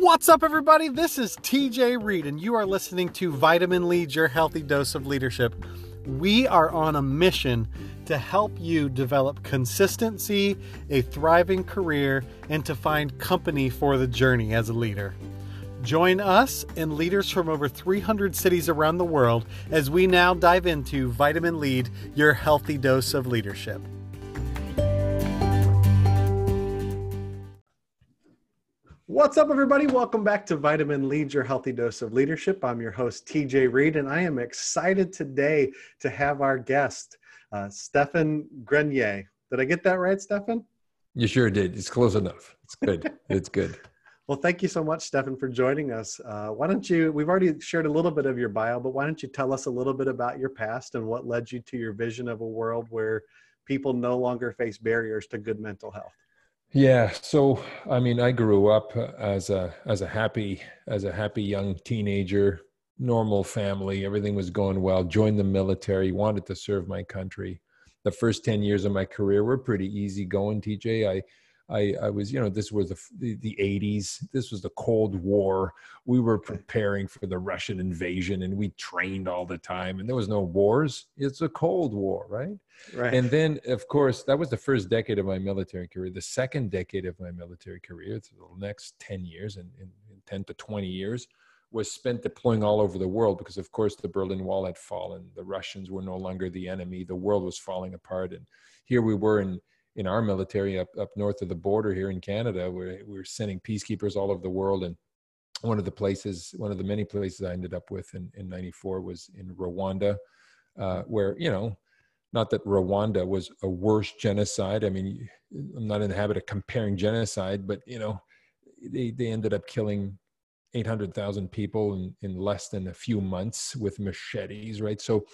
What's up, everybody? This is TJ Reed, and you are listening to Vitamin Lead Your Healthy Dose of Leadership. We are on a mission to help you develop consistency, a thriving career, and to find company for the journey as a leader. Join us and leaders from over 300 cities around the world as we now dive into Vitamin Lead Your Healthy Dose of Leadership. What's up, everybody? Welcome back to Vitamin Lead Your Healthy Dose of Leadership. I'm your host, TJ Reed, and I am excited today to have our guest, uh, Stefan Grenier. Did I get that right, Stefan? You sure did. It's close enough. It's good. it's good. Well, thank you so much, Stefan, for joining us. Uh, why don't you? We've already shared a little bit of your bio, but why don't you tell us a little bit about your past and what led you to your vision of a world where people no longer face barriers to good mental health? Yeah. So, I mean, I grew up uh, as a as a happy as a happy young teenager, normal family. Everything was going well. Joined the military. Wanted to serve my country. The first ten years of my career were pretty easy going. TJ, I I, I was, you know, this was the, the 80s. This was the Cold War. We were preparing for the Russian invasion and we trained all the time and there was no wars. It's a Cold War, right? Right. And then, of course, that was the first decade of my military career. The second decade of my military career, the next 10 years and, and 10 to 20 years, was spent deploying all over the world because, of course, the Berlin Wall had fallen. The Russians were no longer the enemy. The world was falling apart. And here we were in in our military up, up north of the border here in Canada, where we're sending peacekeepers all over the world. And one of the places, one of the many places I ended up with in, in 94 was in Rwanda, uh, where, you know, not that Rwanda was a worse genocide. I mean, I'm not in the habit of comparing genocide, but, you know, they, they ended up killing 800,000 people in, in less than a few months with machetes, right? So,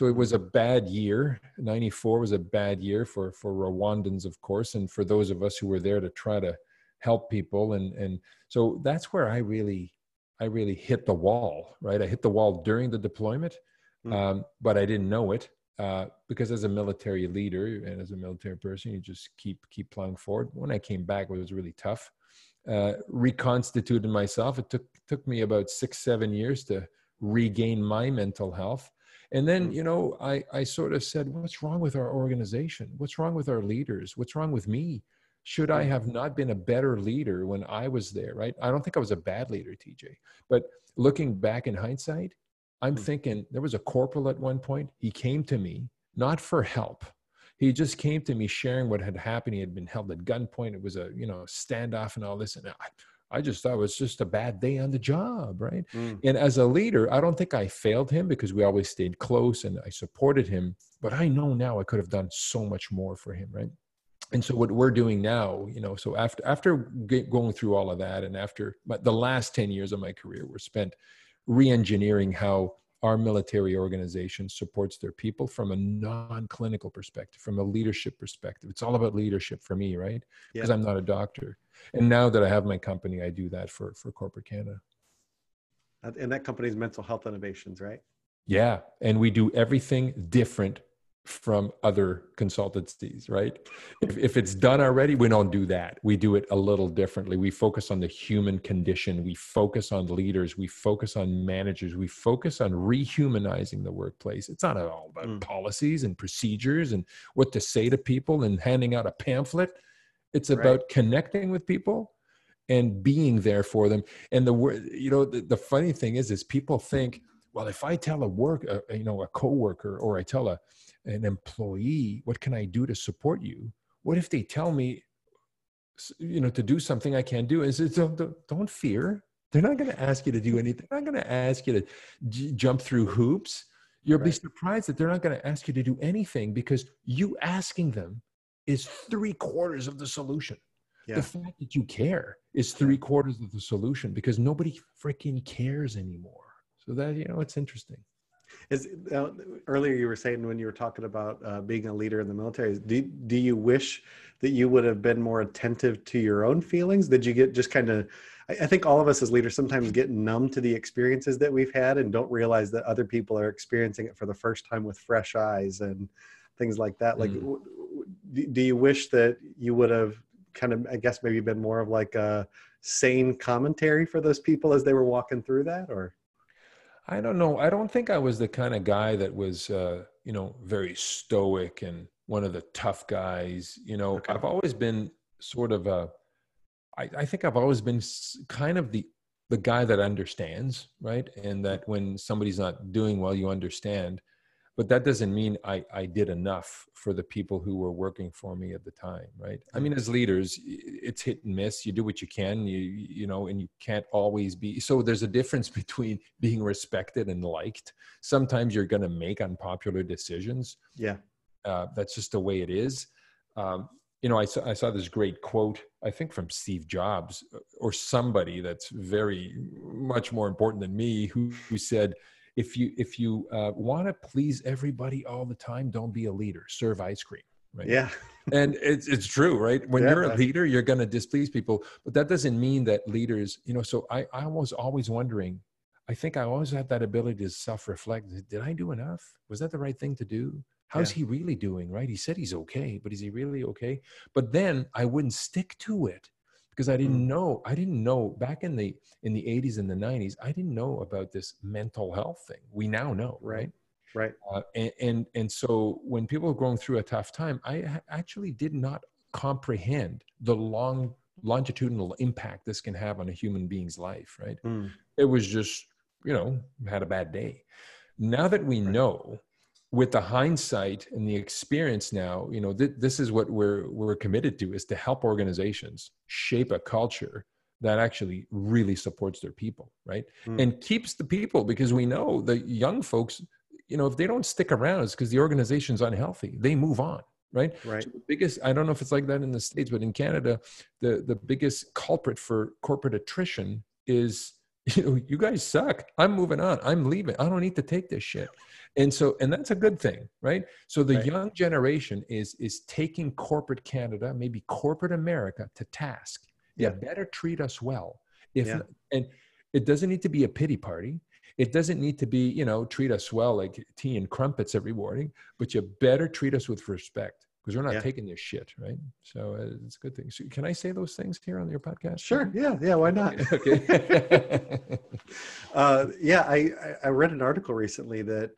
so it was a bad year. 94 was a bad year for, for Rwandans, of course, and for those of us who were there to try to help people. And, and so that's where I really, I really hit the wall, right? I hit the wall during the deployment, mm. um, but I didn't know it. Uh, because as a military leader and as a military person, you just keep keep plowing forward. When I came back, it was really tough. Uh, reconstituted myself. It took took me about six seven years to regain my mental health. And then, mm. you know, I, I sort of said, what's wrong with our organization? What's wrong with our leaders? What's wrong with me? Should I have not been a better leader when I was there, right? I don't think I was a bad leader, TJ. But looking back in hindsight, I'm mm. thinking there was a corporal at one point. He came to me, not for help. He just came to me sharing what had happened. He had been held at gunpoint. It was a, you know, standoff and all this. And I, I just thought it was just a bad day on the job, right? Mm. And as a leader, I don't think I failed him because we always stayed close and I supported him. But I know now I could have done so much more for him, right? And so what we're doing now, you know, so after after going through all of that, and after the last ten years of my career were spent re-engineering how our military organization supports their people from a non-clinical perspective from a leadership perspective. It's all about leadership for me right? Because yeah. i'm not a doctor. And now that i have my company i do that for for corporate canada. And that company's mental health innovations right? Yeah. And we do everything different from other consultancies, right? If, if it's done already, we don't do that. We do it a little differently. We focus on the human condition. We focus on leaders. We focus on managers. We focus on rehumanizing the workplace. It's not all about mm. policies and procedures and what to say to people and handing out a pamphlet. It's about right. connecting with people and being there for them. And the you know the, the funny thing is, is people think, well, if I tell a work, uh, you know, a coworker, or I tell a an employee, what can I do to support you? What if they tell me, you know, to do something I can't do? is don't, don't fear. They're not going to ask you to do anything. They're not going to ask you to j- jump through hoops. You'll right. be surprised that they're not going to ask you to do anything because you asking them is three quarters of the solution. Yeah. The fact that you care is three quarters of the solution because nobody freaking cares anymore. So that, you know, it's interesting. Is uh, earlier you were saying when you were talking about uh, being a leader in the military, do, do you wish that you would have been more attentive to your own feelings? Did you get just kind of, I, I think all of us as leaders sometimes get numb to the experiences that we've had and don't realize that other people are experiencing it for the first time with fresh eyes and things like that. Like, mm. w- do you wish that you would have kind of, I guess, maybe been more of like a sane commentary for those people as they were walking through that or I don't know. I don't think I was the kind of guy that was, uh, you know, very stoic and one of the tough guys. You know, okay. I've always been sort of a. I, I think I've always been kind of the the guy that understands, right? And that when somebody's not doing well, you understand but that doesn't mean I, I did enough for the people who were working for me at the time right? I mean as leaders it's hit and miss. You do what you can you you know and you can't always be so there's a difference between being respected and liked. Sometimes you're going to make unpopular decisions. Yeah. Uh, that's just the way it is. Um, you know I saw, I saw this great quote i think from steve jobs or somebody that's very much more important than me who, who said if you if you uh, want to please everybody all the time don't be a leader serve ice cream right? Yeah. And it's, it's true right? When yeah. you're a leader you're going to displease people but that doesn't mean that leaders you know so i i was always wondering i think i always had that ability to self-reflect did i do enough? Was that the right thing to do? How's yeah. he really doing? Right? He said he's okay but is he really okay? But then i wouldn't stick to it because I didn't mm. know I didn't know back in the in the 80s and the 90s I didn't know about this mental health thing. We now know, right? Right. Uh, and, and and so when people are going through a tough time, I actually did not comprehend the long longitudinal impact this can have on a human being's life. Right. Mm. It was just you know had a bad day. Now that we know with the hindsight and the experience now you know th- this is what we're we're committed to is to help organizations shape a culture that actually really supports their people right? Mm. and keeps the people because we know the young folks you know if they don't stick around it's because the organization's unhealthy. They move on right? Right. So the biggest i don't know if it's like that in the states but in canada the the biggest culprit for corporate attrition is you know you guys suck. I'm moving on. I'm leaving. I don't need to take this shit. And so and that's a good thing right? So the right. young generation is is taking corporate canada maybe corporate america to task. Yeah. you better treat us well. If yeah. and it doesn't need to be a pity party. It doesn't need to be you know treat us well like tea and crumpets every morning but you better treat us with respect because we're not yeah. taking this shit, right? So uh, it's a good thing. So can I say those things here on your podcast? Sure. Yeah. Yeah. Why not? okay. uh, yeah. I, I read an article recently that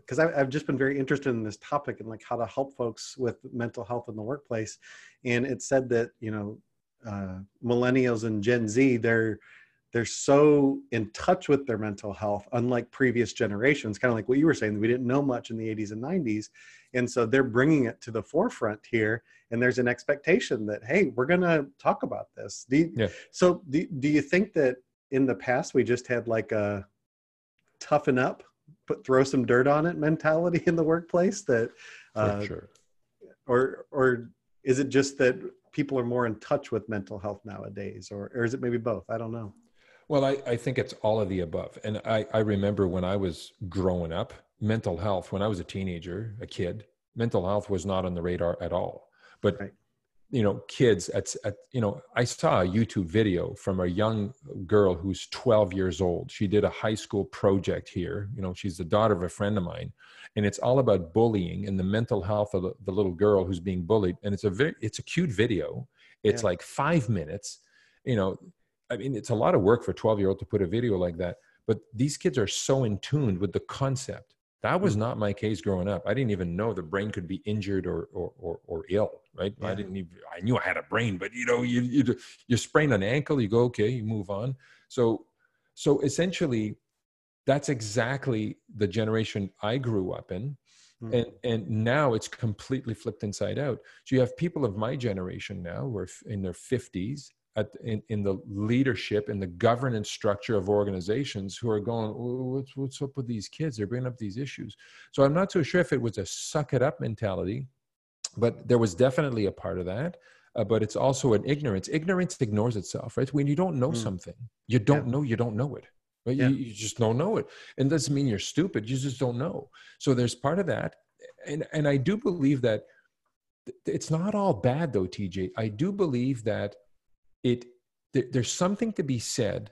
because uh, I've just been very interested in this topic and like how to help folks with mental health in the workplace, and it said that you know uh, millennials and Gen Z they're they're so in touch with their mental health unlike previous generations kind of like what you were saying we didn't know much in the 80s and 90s and so they're bringing it to the forefront here and there's an expectation that hey we're going to talk about this you, yeah. so do, do you think that in the past we just had like a toughen up put throw some dirt on it mentality in the workplace that uh, sure. or or is it just that people are more in touch with mental health nowadays or, or is it maybe both i don't know well, I, I think it's all of the above. And I, I remember when I was growing up, mental health, when I was a teenager, a kid, mental health was not on the radar at all. But, right. you know, kids at, at, you know, I saw a YouTube video from a young girl who's 12 years old. She did a high school project here. You know, she's the daughter of a friend of mine. And it's all about bullying and the mental health of the, little girl who's being bullied. And it's a very, it's a cute video. It's yeah. like five minutes. You know, I mean, it's a lot of work for a 12 year old to put a video like that. But these kids are so in tune with the concept. That was mm. not my case growing up. I didn't even know the brain could be injured or or or, or ill. Right? Yeah. I didn't even. I knew I had a brain, but you know, you you you sprain an ankle, you go okay, you move on. So so essentially, that's exactly the generation I grew up in. Mm-hmm. And and now it's completely flipped inside out. So you have people of my generation now who are in their 50s at, in, in the leadership and the governance structure of organizations who are going, what's, what's up with these kids? They're bringing up these issues. So I'm not so sure if it was a suck it up mentality, but there was definitely a part of that. Uh, but it's also an ignorance. Ignorance ignores itself, right? When you don't know mm. something, you don't yeah. know you don't know it. Right? Yeah. You, you just don't know it. And doesn't mean you're stupid. You just don't know. So there's part of that. And, and I do believe that it's not all bad though, TJ. I do believe that it there's something to be said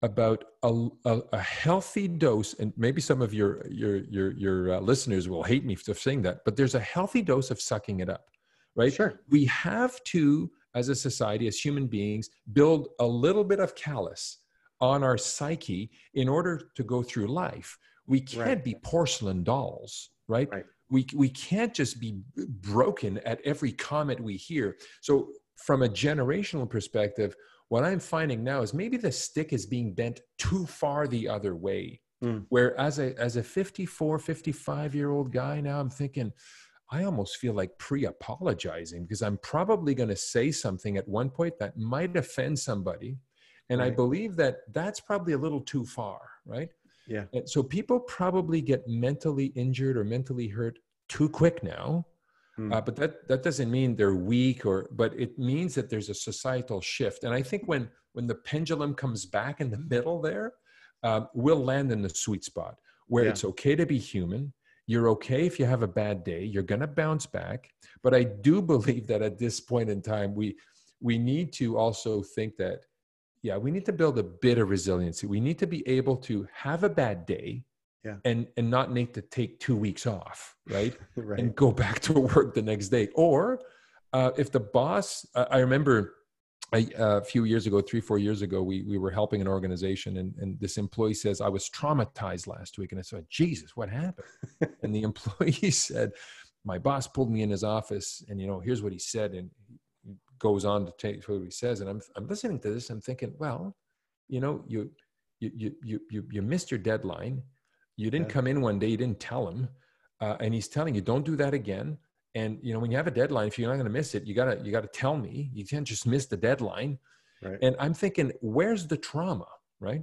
about a, a, a, healthy dose and maybe some of your your your, your uh, listeners will hate me for saying that but there's a healthy dose of sucking it up right sure we have to as a society, as human beings, build a little bit of callus on our psyche in order to go through life. We can't right. be porcelain dolls, right? right? We, we can't just be broken at every comment we hear. So, from a generational perspective, what I'm finding now is maybe the stick is being bent too far the other way. Mm. Where as a as a 54, 55 year old guy now, I'm thinking, I almost feel like pre-apologizing because I'm probably going to say something at one point that might offend somebody, and right. I believe that that's probably a little too far, right? Yeah. And so people probably get mentally injured or mentally hurt too quick now. Mm. Uh, but that that doesn't mean they're weak or but it means that there's a societal shift. And i think when when the pendulum comes back in the middle there uh, we'll land in the sweet spot where yeah. it's okay to be human. You're okay if you have a bad day. You're going to bounce back. But i do believe that at this point in time we we need to also think that yeah we need to build a bit of resiliency. We need to be able to have a bad day yeah. and and not need to take two weeks off right, right. and go back to work the next day. Or uh, if the boss uh, i remember a, a, few years ago three four years ago we, we were helping an organization and, and this employee says i was traumatized last week. And i said jesus what happened? And the employee said my boss pulled me in his office and you know here's what he said. And he goes on to take what he says. And i'm, I'm listening to this. I'm thinking well you know you you you you, you missed your deadline you didn't yeah. come in one day, you didn't tell him, uh, and he's telling you, "Don't do that again." And you know, when you have a deadline, if you're not going to miss it, you gotta you gotta tell me. You can't just miss the deadline. Right. And I'm thinking, where's the trauma, right?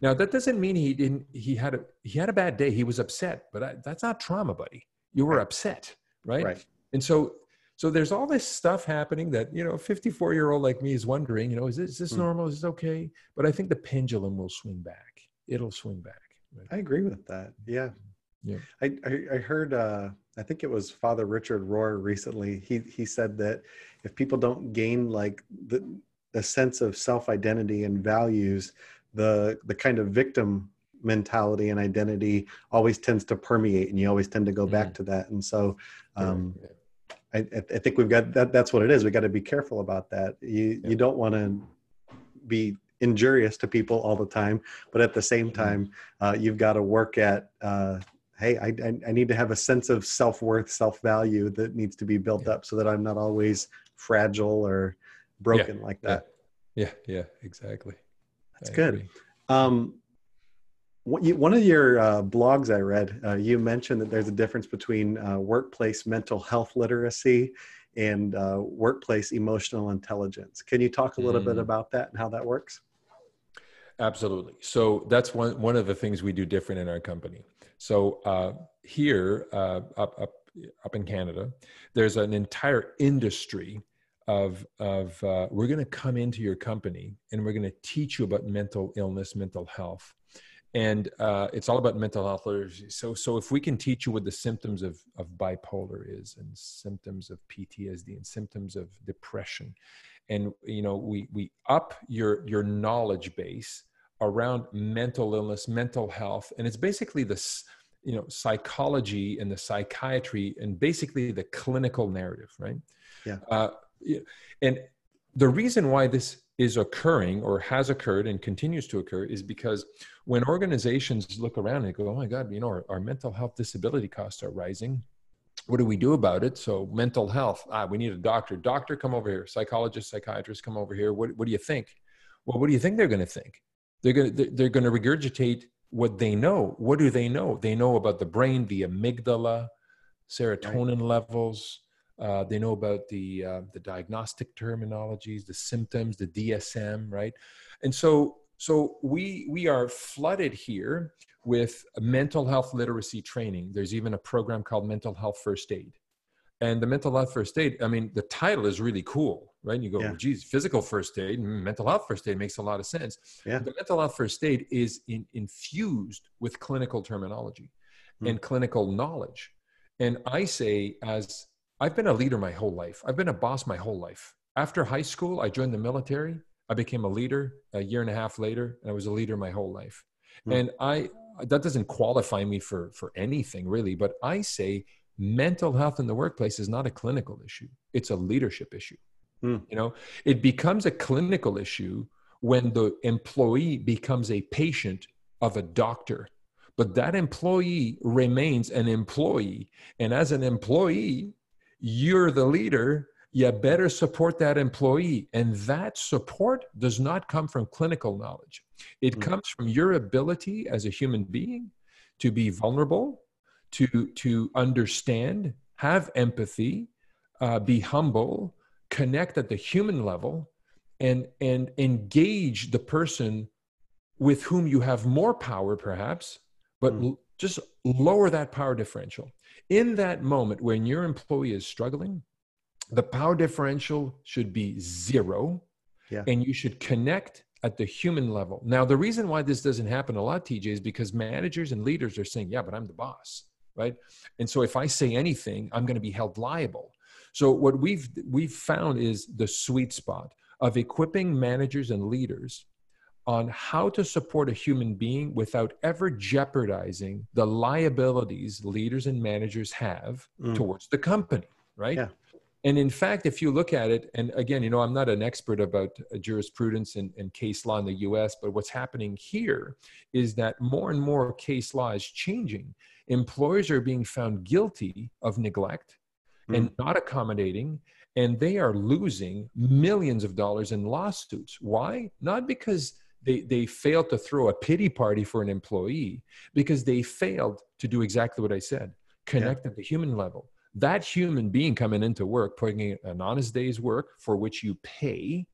Now that doesn't mean he didn't. He had a he had a bad day. He was upset, but I, that's not trauma, buddy. You were upset, right? Right. And so so there's all this stuff happening that you know 54 year old like me is wondering you know is this, is this mm. normal is this okay but i think the pendulum will swing back it'll swing back. I agree with that. Yeah. Yeah. I, I, I heard, uh, I think it was Father Richard Rohr recently. He, he said that if people don't gain like the, a sense of self-identity and values, the, the kind of victim mentality and identity always tends to permeate and you always tend to go back mm. to that. And so, um, I, I think we've got that. That's what it is. We got to be careful about that. You, yeah. you don't want to be injurious to people all the time but at the same mm-hmm. time uh, you've got to work at uh, hey I, I, need to have a sense of self-worth self-value that needs to be built yeah. up so that i'm not always fragile or broken yeah. like that yeah yeah, yeah exactly that's I good um, one of your uh, blogs I read, uh, you mentioned that there's a difference between uh, workplace mental health literacy and uh, workplace emotional intelligence. Can you talk a little mm. bit about that and how that works? Absolutely. So that's one one of the things we do different in our company. So uh, here, uh, up up up in Canada, there's an entire industry of of uh, we're going to come into your company and we're going to teach you about mental illness, mental health, and uh, it's all about mental health literacy. So, so if we can teach you what the symptoms of, of bipolar is, and symptoms of PTSD, and symptoms of depression, and you know, we we up your your knowledge base around mental illness, mental health, and it's basically this, you know, psychology and the psychiatry, and basically the clinical narrative, right? Yeah. Uh, and the reason why this is occurring or has occurred and continues to occur is because when organizations look around and go, oh my God, you know, our, our, mental health disability costs are rising. What do we do about it? So, mental health, ah, we need a doctor. Doctor, come over here. Psychologist, psychiatrist, come over here. What, what do you think? Well, what do you think they're going to think? They're going to, they're going to regurgitate what they know. What do they know? They know about the brain, the amygdala, serotonin right. levels, uh, they know about the uh, the diagnostic terminologies, the symptoms, the DSM, right? And so so we we are flooded here with mental health literacy training. There's even a program called Mental Health First Aid. And the mental health first aid, I mean, the title is really cool, right? And you go, yeah. well, geez, physical first aid, mm, mental health first aid makes a lot of sense. Yeah. The mental health first aid is in, infused with clinical terminology mm. and clinical knowledge. And I say, as I've been a leader my whole life. I've been a boss my whole life. After high school, I joined the military. I became a leader a year and a half later, and I was a leader my whole life. Mm. And I that doesn't qualify me for for anything really, but I say mental health in the workplace is not a clinical issue. It's a leadership issue. Mm. You know, it becomes a clinical issue when the employee becomes a patient of a doctor. But that employee remains an employee. And as an employee, you're the leader. You better support that employee. And that support does not come from clinical knowledge, it mm-hmm. comes from your ability as a human being to be vulnerable, to, to understand, have empathy, uh, be humble, connect at the human level, and, and engage the person with whom you have more power, perhaps, but mm. Just lower that power differential. In that moment when your employee is struggling, the power differential should be zero, yeah. and you should connect at the human level. Now, the reason why this doesn't happen a lot, TJ, is because managers and leaders are saying, Yeah, but I'm the boss, right? And so if I say anything, I'm going to be held liable. So what we've we've found is the sweet spot of equipping managers and leaders on how to support a human being without ever jeopardizing the liabilities leaders and managers have mm. towards the company, right? Yeah. And in fact, if you look at it, and again, you know, I'm not an expert about uh, jurisprudence and, and, case law in the US, but what's happening here is that more and more case law is changing. Employers are being found guilty of neglect mm. and not accommodating, and they are losing millions of dollars in lawsuits. Why? Not because they, they failed to throw a pity party for an employee, because they failed to do exactly what I said connect yeah. at the human level that human being coming into work, putting in an honest day's work for which you pay,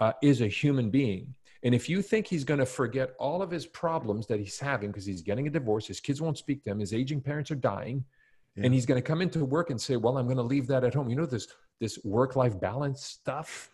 uh, is a human being. And if you think he's going to forget all of his problems that he's having because he's getting a divorce, his kids won't speak to him, his aging parents are dying, yeah. and he's going to come into work and say, "Well, I'm going to leave that at home." You know this this work life balance stuff,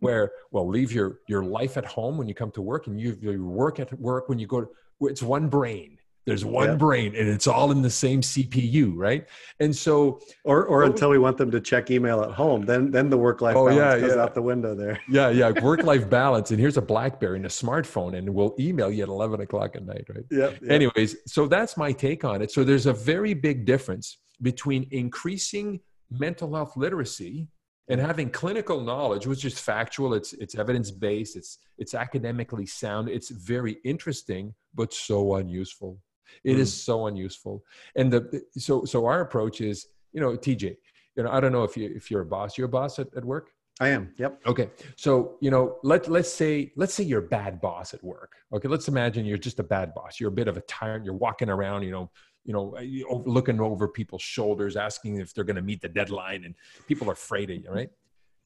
where well, leave your your life at home when you come to work, and you, you work at work when you go to. It's one brain there's one yeah. brain and it's all in the same CPU, right? And so, or or until we want them to check email at home, then then the work life oh, balance yeah, goes yeah. out the window there. Yeah, yeah, work life balance. And here's a BlackBerry and a smartphone, and we'll email you at 11 o'clock at night, right? Yeah. Anyways, so that's my take on it. So there's a very big difference between increasing mental health literacy and having clinical knowledge which is factual it's it's evidence based it's it's academically sound it's very interesting but so unuseful it mm. is so unuseful. And the so so our approach is, you know, TJ, you know, I don't know if you if you're a boss. You're a boss at, at work? I am. Yep. Okay. So, you know, let let's say let's say you're a bad boss at work. Okay. Let's imagine you're just a bad boss. You're a bit of a tyrant. You're walking around, you know, you know, looking over people's shoulders, asking if they're going to meet the deadline, and people are afraid of you, right?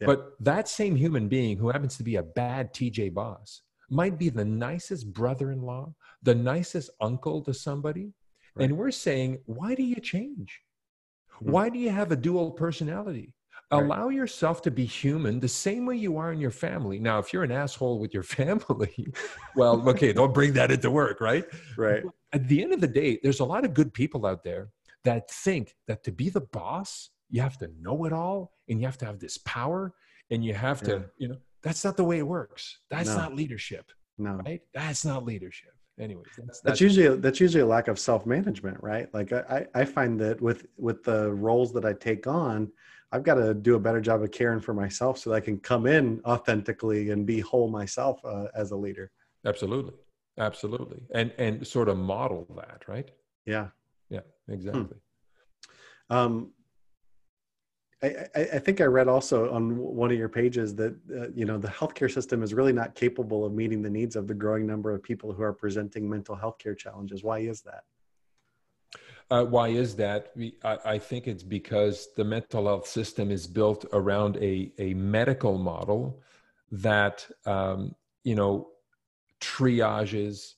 Yeah. But that same human being who happens to be a bad TJ boss might be the nicest brother in law, the nicest uncle to somebody. Right. And we're saying, why do you change? Mm-hmm. Why do you have a dual personality? Right. Allow yourself to be human the same way you are in your family. Now, if you're an asshole with your family, well, okay, don't bring that into work, right? Right. But at the end of the day, there's a lot of good people out there that think that to be the boss, you have to know it all and you have to have this power and you have to, yeah. you know, that's not the way it works. That's no. not leadership. No. Right? That's not leadership. Anyways, that's, that's, that's usually that's usually a lack of self management, right? Like I I find that with with the roles that I take on, I've got to do a better job of caring for myself so that I can come in authentically and be whole myself uh, as a leader. Absolutely, absolutely, and and sort of model that, right? Yeah, yeah, exactly. Hmm. Um, I, I, think I read also on one of your pages that uh, you know the healthcare system is really not capable of meeting the needs of the growing number of people who are presenting mental health care challenges. Why is that? Uh, why is that? I, I, think it's because the mental health system is built around a, a medical model that um, you know triages,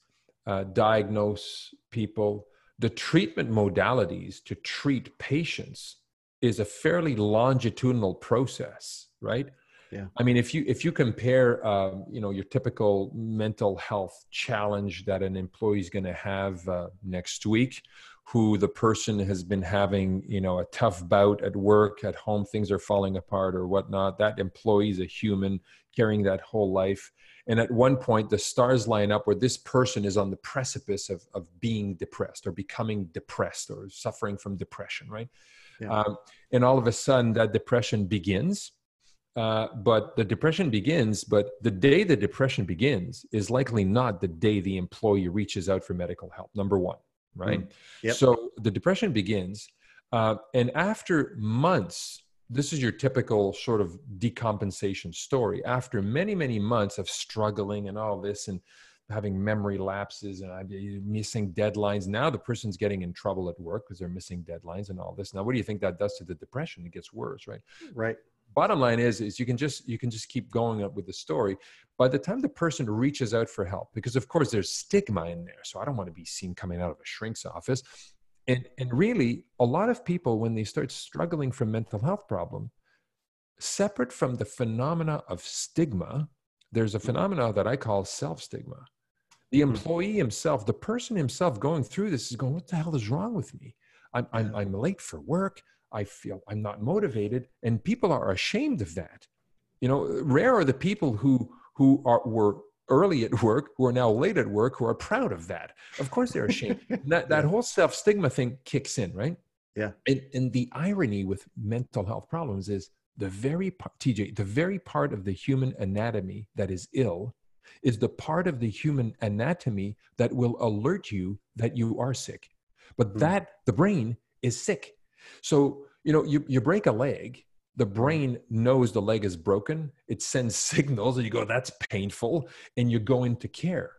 uh, diagnose people. The treatment modalities to treat patients is a fairly longitudinal process, right? Yeah. I mean, if you if you compare, um, you know, your typical mental health challenge that an employee is going to have uh, next week, who the person has been having, you know, a tough bout at work, at home, things are falling apart or whatnot. That employee is a human carrying that whole life. And at one point, the stars line up where this person is on the precipice of, of being depressed or becoming depressed or suffering from depression, right? Yeah. Um, and all of a sudden, that depression begins. Uh, but the depression begins, but the day the depression begins is likely not the day the employee reaches out for medical help, number one, right? Mm. Yep. So the depression begins. Uh, and after months, this is your typical sort of decompensation story. After many, many months of struggling and all this and having memory lapses and I'm missing deadlines, now the person's getting in trouble at work because they're missing deadlines and all this. Now, what do you think that does to the depression? It gets worse, right? Right bottom line is is you can just you can just keep going up with the story. By the time the person reaches out for help because of course there's stigma in there so i don't want to be seen coming out of a shrink's office. And and really a lot of people when they start struggling from mental health problem separate from the phenomena of stigma there's a phenomena that i call self stigma the hmm. employee himself the person himself going through this is going what the hell is wrong with me? I'm i'm, I'm late for work I feel I'm not motivated, and people are ashamed of that. You know, rare are the people who who are were early at work who are now late at work who are proud of that. Of course, they're ashamed. that that whole self stigma thing kicks in, right? Yeah. And, and the irony with mental health problems is the very part, TJ, the very part of the human anatomy that is ill is the part of the human anatomy that will alert you that you are sick. But mm. that the brain is sick so, you know, you, you break a leg, the mm. brain knows the leg is broken. It sends signals and you go, that's painful. And you go into care.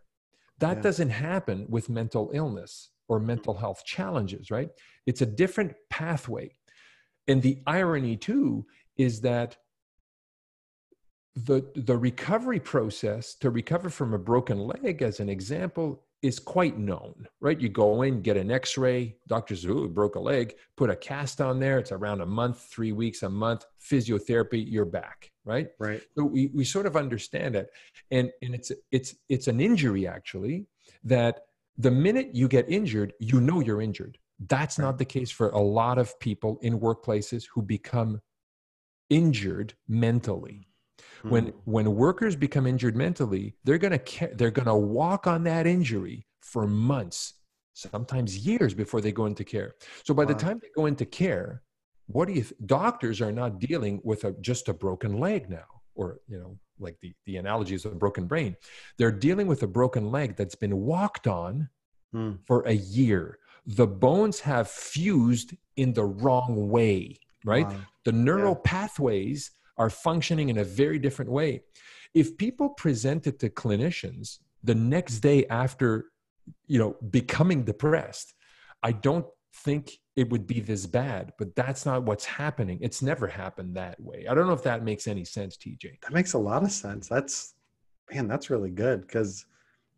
That yeah. doesn't happen with mental illness or mm. mental health challenges, right? It's a different pathway. And the irony, too, is that the, the recovery process to recover from a broken leg, as an example, is quite known, right? You go in, get an x-ray, doctors, ooh, broke a leg, put a cast on there. It's around a month, three weeks, a month, physiotherapy, you're back, right? Right. So we, we sort of understand it. And, and it's, it's, it's an injury actually that the minute you get injured, you know you're injured. That's right. not the case for a lot of people in workplaces who become injured mentally when hmm. when workers become injured mentally they're going to they're going to walk on that injury for months sometimes years before they go into care so by wow. the time they go into care what do you doctors are not dealing with a, just a broken leg now or you know like the the analogies of a broken brain they're dealing with a broken leg that's been walked on hmm. for a year the bones have fused in the wrong way right wow. the neural yeah. pathways are functioning in a very different way. If people present it to clinicians the next day after, you know, becoming depressed, I don't think it would be this bad, but that's not what's happening. It's never happened that way. I don't know if that makes any sense, TJ. That makes a lot of sense. That's man, that's really good because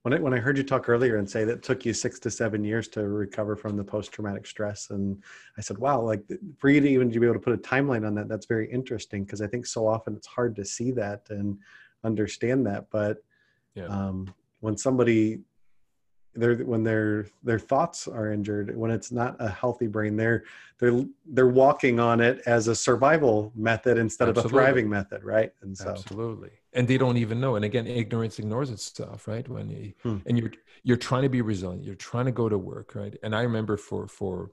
when I, when I heard you talk earlier and say that it took you six to seven years to recover from the post traumatic stress, and I said, wow, like for you to even to be able to put a timeline on that, that's very interesting because I think so often it's hard to see that and understand that. But yeah. um, when somebody their when their their thoughts are injured when it's not a healthy brain they're they're they're walking on it as a survival method instead absolutely. of a thriving method right and so absolutely and they don't even know and again ignorance ignores itself right when you hmm. and you're you're trying to be resilient you're trying to go to work right and i remember for for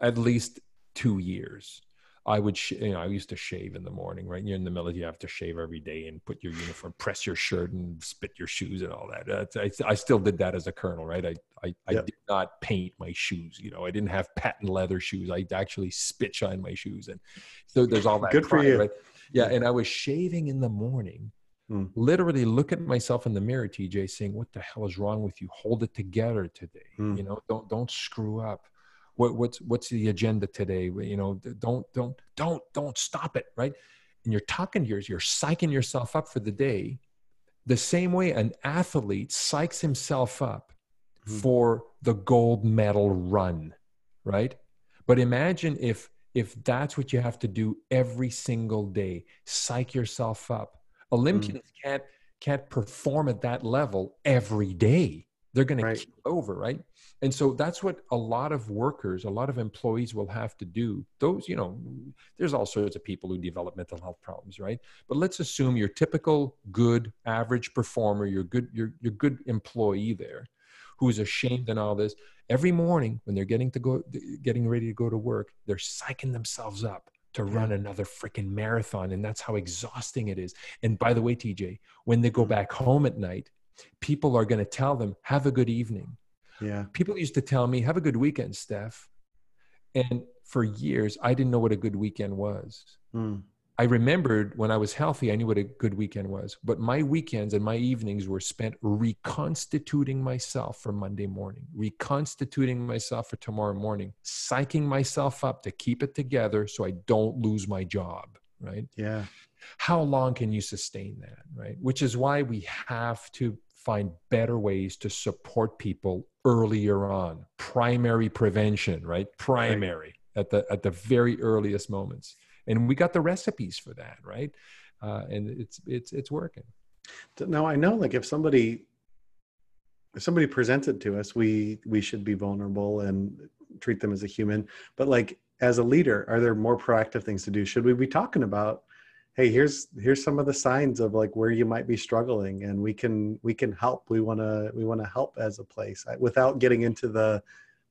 at least two years I would, sh- you know, I used to shave in the morning, right? You're in the military, you have to shave every day and put your uniform, press your shirt and spit your shoes and all that. I, I still did that as a colonel, right? I, I, I did not paint my shoes. You know, I didn't have patent leather shoes. I actually spit shine my shoes. And so there's all that. Good pride, for you. Right? Yeah. And I was shaving in the morning, hmm. literally look at myself in the mirror, TJ, saying, what the hell is wrong with you? Hold it together today. Hmm. You know, don't, don't screw up what, what's what's the agenda today you know don't don't don't don't stop it right and you're talking to yours you're psyching yourself up for the day the same way an athlete psychs himself up mm-hmm. for the gold medal run right but imagine if if that's what you have to do every single day psych yourself up olympians mm-hmm. can't can't perform at that level every day. They're going right. to keep over right? And so that's what a lot of workers a lot of employees will have to do. Those you know there's all sorts of people who develop mental health problems right? But let's assume your typical good average performer your good your, your good employee there who is ashamed and all this every morning when they're getting to go getting ready to go to work they're psyching themselves up to run another freaking marathon and that's how exhausting it is and by the way tj when they go Mm-hmm. back home at night people are going to tell them have a good evening Yeah. people used to tell me have a good weekend steph and for years i didn't know what a good weekend was Mm. I remembered when I was healthy, I knew what a good weekend was. But my weekends and my evenings were spent reconstituting myself for Monday morning, reconstituting myself for tomorrow morning, psyching myself up to keep it together so I don't lose my job, right? Yeah. How long can you sustain that, right? Which is why we have to find better ways to support people earlier on. Primary prevention, right? Primary at the at the very earliest moments and we got the recipes for that right uh, and it's it's it's working Now I know like if somebody if somebody presents it to us, we we should be vulnerable and treat them as a human. But like as a leader, are there more proactive things to do? Should we be talking about, hey, here's here's some of the signs of like where you might be struggling, and we can we can help. We want to we want to help as a place without getting into the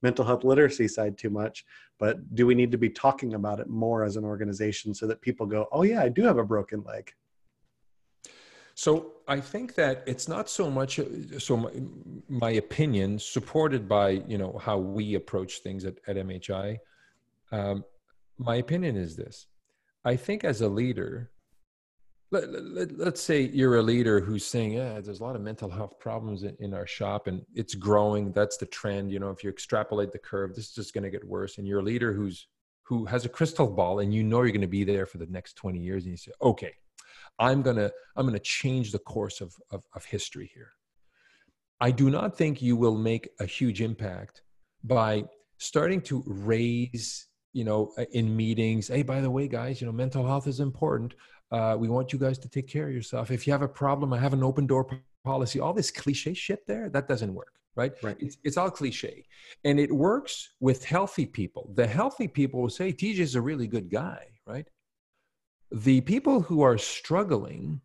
mental health literacy side too much. But do we need to be talking about it more as an organization so that people go, oh yeah, I do have a broken leg. so i think that it's not so much so my, my opinion supported by you know how we approach things at, at mhi um, my opinion is this i think as a leader let, let, let's say you're a leader who's saying yeah there's a lot of mental health problems in, in our shop and it's growing. That's the trend you know if you extrapolate the curve this is just going to get worse. And you're a leader who's who has a crystal ball and you know you're going to be there for the next 20 years and you say okay i'm going to i'm going to change the course of, of, of history here. I do not think you will make a huge impact by starting to raise you know in meetings hey by the way guys you know mental health is important uh, we want you guys to take care of yourself. If you have a problem, I have an open door policy. All this cliche shit there, that doesn't work, right? Right. It's, it's all cliche. And it works with healthy people. The healthy people will say, TJ is a really good guy, right? The people who are struggling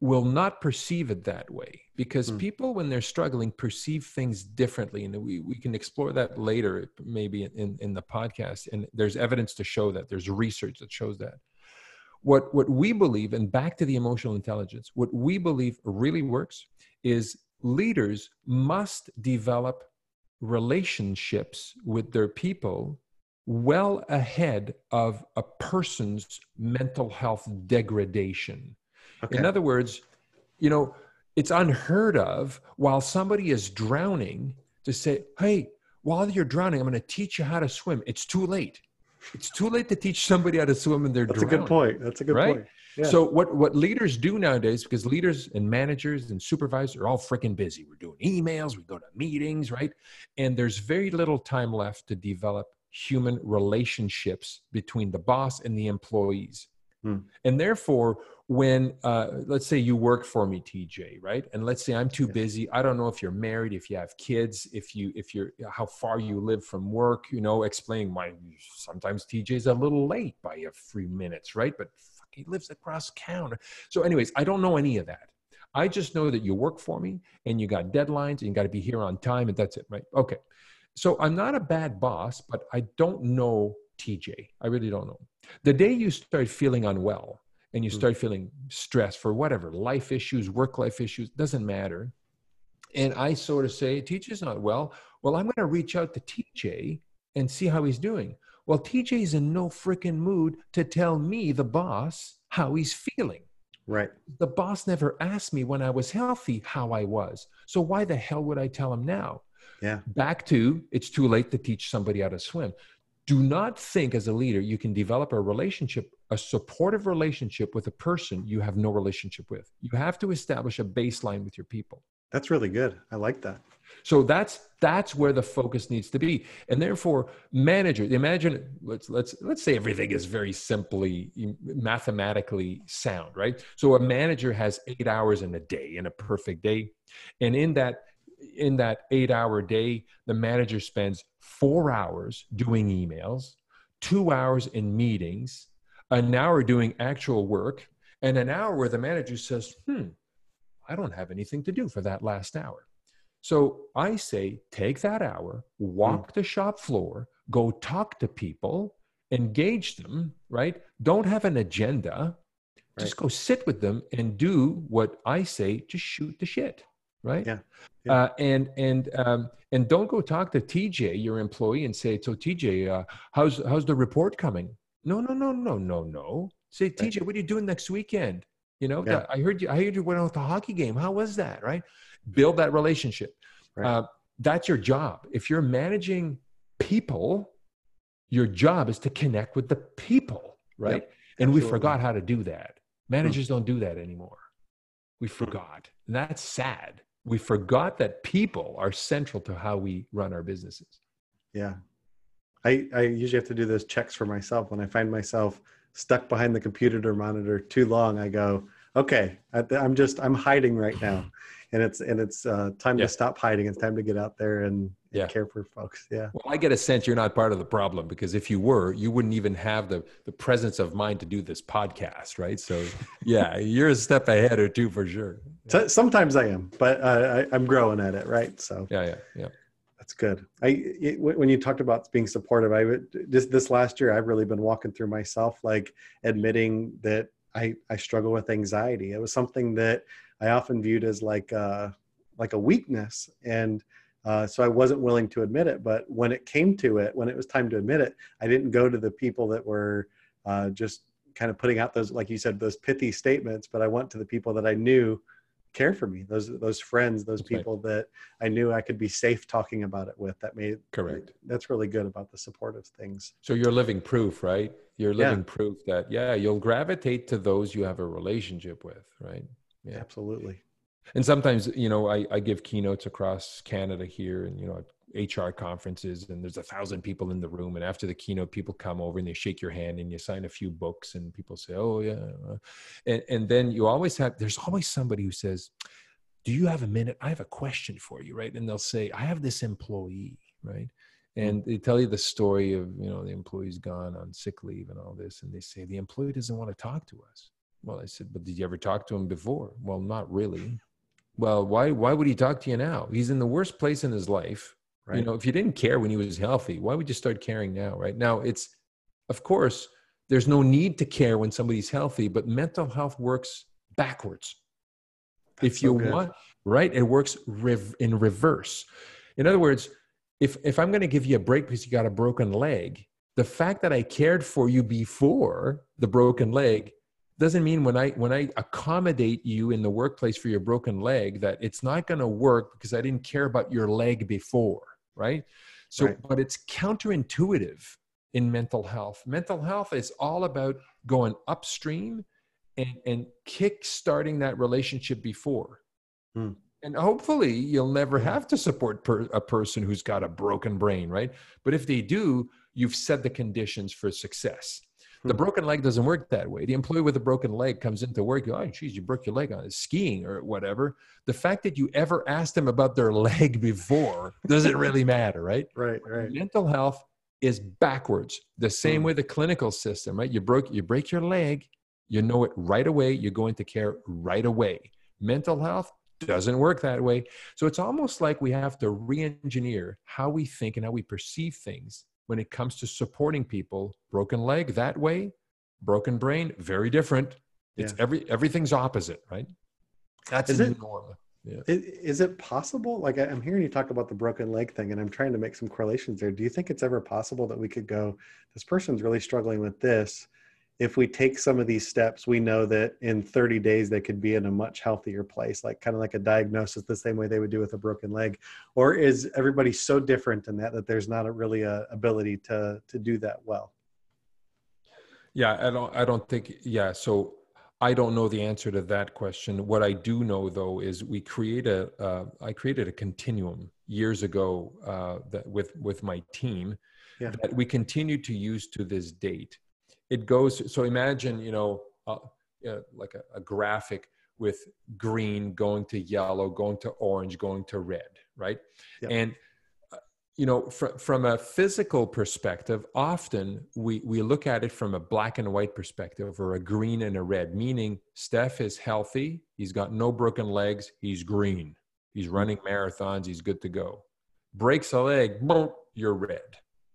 will not perceive it that way because Hmm. people, when they're struggling, perceive things differently. And we, we can explore that later, maybe in, in the podcast. And there's evidence to show that, there's research that shows that what what we believe and back to the emotional intelligence what we believe really works is leaders must develop relationships with their people well ahead of a person's mental health degradation. Okay. in other words you know it's unheard of while somebody is drowning to say hey while you're drowning i'm going to teach you how to swim. It's too late it's too late to teach somebody how to swim and they're That's a good point. That's a good Right? point. Yeah. so what what leaders do nowadays, because leaders and managers and supervisors are all freaking busy. We're doing emails, we go to meetings, right? And there's very little time left to develop human relationships between the boss and the employees. Hmm. And therefore, when uh, let's say you work for me, TJ, right? And let's say I'm too busy. I don't know if you're married, if you have kids, if you if you're how far you live from work. You know, explaining my sometimes TJ's a little late by a few minutes, right? But fuck, he lives across town. So, anyways, I don't know any of that. I just know that you work for me and you got deadlines and you got to be here on time and that's it, right? Okay. So I'm not a bad boss, but I don't know TJ. I really don't know. The day you start feeling unwell and you Mm. start feeling stressed for whatever life issues, work life issues, doesn't matter. And I sort of say, TJ's not well. Well, I'm going to reach out to TJ and see how he's doing. Well, TJ's in no freaking mood to tell me, the boss, how he's feeling. right. The boss never asked me when I was healthy how I was. So why the hell would I tell him now? Yeah. Back to it's too late to teach somebody how to swim. Do not think as a leader you can develop a relationship, a supportive relationship with a person you have no relationship with. You have to establish a baseline with your people. That's really good. I like that. So that's that's where the focus needs to be, and therefore, manager. Imagine let's let's let's say everything is very simply mathematically sound, right? So a manager has eight hours in a day, in a perfect day, and in that in that eight hour day, the manager spends four hours doing emails, two hours in meetings, an hour doing actual work, and an hour where the manager says, "Hmm, I don't have anything to do for that last hour." So I say, take that hour, walk the shop floor, go talk to people, engage them, right? Don't have an agenda. Just go sit with them and do what I say. Just shoot the shit, right? Yeah. Yeah. Uh, and and um, and don't go talk to TJ, your employee, and say, "So TJ, uh, how's how's the report coming?" No, no, no, no, no, no. Say, TJ, what are you doing next weekend? You know, Yeah. I heard you. I heard you went out to a hockey game. How was that? Right? Build that relationship. Right. Uh, that's your job. If you're managing people, your job is to connect with the people, right? and we forgot how to do that. Managers don't do that anymore. We forgot. And that's sad. We forgot that people are central to how we run our businesses. Yeah. I, I usually have to do those checks for myself. When I find myself stuck behind the computer or monitor too long, I go, okay, I, I'm just, I'm hiding right now. And it's, and it's uh, time Yeah. to stop hiding. It's time to get out there and, and Yeah. care for folks. Yeah. Well, I get a sense you're not part of the problem because if you were, you wouldn't even have the, the presence of mind to do this podcast, right? So, yeah, you're a step ahead or two for sure. So, sometimes I am, but uh, I, I'm growing at it. Right. So Yeah, yeah, yeah. That's good. I it, when you talked about being supportive, I would this this last year I've really been walking through myself, like admitting that I I struggle with anxiety. It was something that I often viewed as like uh like a weakness, and uh, so I wasn't willing to admit it. But when it came to it, when it was time to admit it, I didn't go to the people that were uh, just kind of putting out those, like you said, those pithy statements. But I went to the people that I knew care for me those those friends those That's right. people that i knew i could be safe talking about it with that made Correct. that's really good about the supportive things So you're living proof, right? You're Yeah. living proof that, yeah, you'll gravitate to those you have a relationship with, right? Yeah. absolutely. And sometimes you know I, I give keynotes across canada here and you know hr conferences and there's a thousand people in the room and after the keynote people come over and they shake your hand and you sign a few books and people say oh yeah. Uh," and, and then you always have there's always somebody who says do you have a minute? I have a question for you right? And they'll say i have this employee right? And they tell you the story of you know the employee's gone on sick leave and all this and they say the employee doesn't want to talk to us well i said but did you ever talk to him before? Well not really. Well why why would he talk to you now? He's in the worst place in his life. Right. you know if you didn't care when he was healthy why would you start caring now right? Now it's of course there's no need to care when somebody's healthy but mental health works backwards. That's if you so want right it works rev- in reverse. In other words if if i'm going to give you a break because you got a broken leg the fact that i cared for you before the broken leg doesn't mean when i when i accommodate you in the workplace for your broken leg that it's not going to work because i didn't care about your leg before right? So Right. but it's counterintuitive in mental health. Mental health is all about going upstream and and kick starting that relationship before. Hmm. and hopefully you'll never have to support per, a person who's got a broken brain right? But if they do you've set the conditions for success the Hmm. broken leg doesn't work that way. The employee with a broken leg comes into work oh geez you broke your leg on skiing or whatever. The fact that you ever asked them about their leg before doesn't really matter right? Right right. mental health is backwards. The same Hmm. way the clinical system right? You broke you break your leg you know it right away you go into care right away. Mental health doesn't work that way. So it's almost like we have to re-engineer how we think and how we perceive things when it comes to supporting people broken leg that way broken brain very different it's Yeah. every everything's opposite right that's Is the it- norm yeah I- Is it possible? Like I'm hearing you talk about the broken leg thing, and I'm trying to make some correlations there. Do you think it's ever possible that we could go, this person's really struggling with this? If we take some of these steps, we know that in 30 days they could be in a much healthier place, like kind of like a diagnosis, the same way they would do with a broken leg. Or is everybody so different in that that there's not a really a ability to to do that well? Yeah, I don't. I don't think. Yeah, so I don't know the answer to that question. What I do know, though, is we create a. Uh, I created a continuum years ago uh, that with with my team Yeah. that we continue to use to this date. It goes. So imagine, you know, uh, uh, like a, a graphic with green going to yellow, going to orange, going to red, right? And uh, you know, fr- from a physical perspective, often we, we look at it from a black and white perspective or a green and a red, meaning Steph is healthy. He's got no broken legs. He's green. He's running marathons. He's good to go. Breaks a leg, boom, you're red,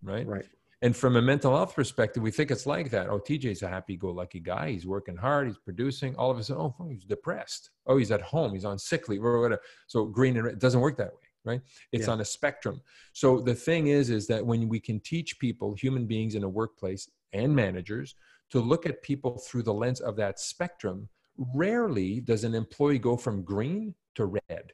right? Right. And from a mental health perspective, we think it's like that. Oh, TJ's a happy-go-lucky guy. He's working hard. He's producing. All of a sudden, oh, he's depressed. Oh, he's at home. He's on sick leave. Or whatever. So green and red. Doesn't work that way, right? It's yeah. on a spectrum. So the thing is, is that when we can teach people, human beings in a workplace and managers, to look at people through the lens of that spectrum, rarely does an employee go from green to red.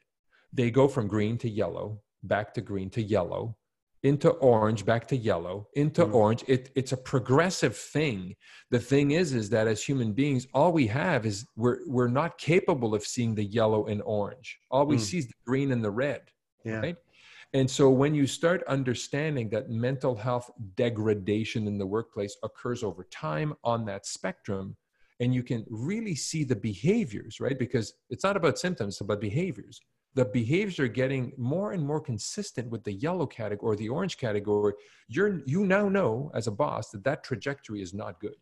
They go from green to yellow, back to green to yellow, into orange back to yellow into mm. orange it, it's a progressive thing the thing is is that as human beings all we have is we're we're not capable of seeing the yellow and orange all we mm. see is the green and the red yeah. right and so when you start understanding that mental health degradation in the workplace occurs over time on that spectrum and you can really see the behaviors right because it's not about symptoms it's about behaviors the behaviors are getting more and more consistent with the yellow category or the orange category you're you now know as a boss that that trajectory is not good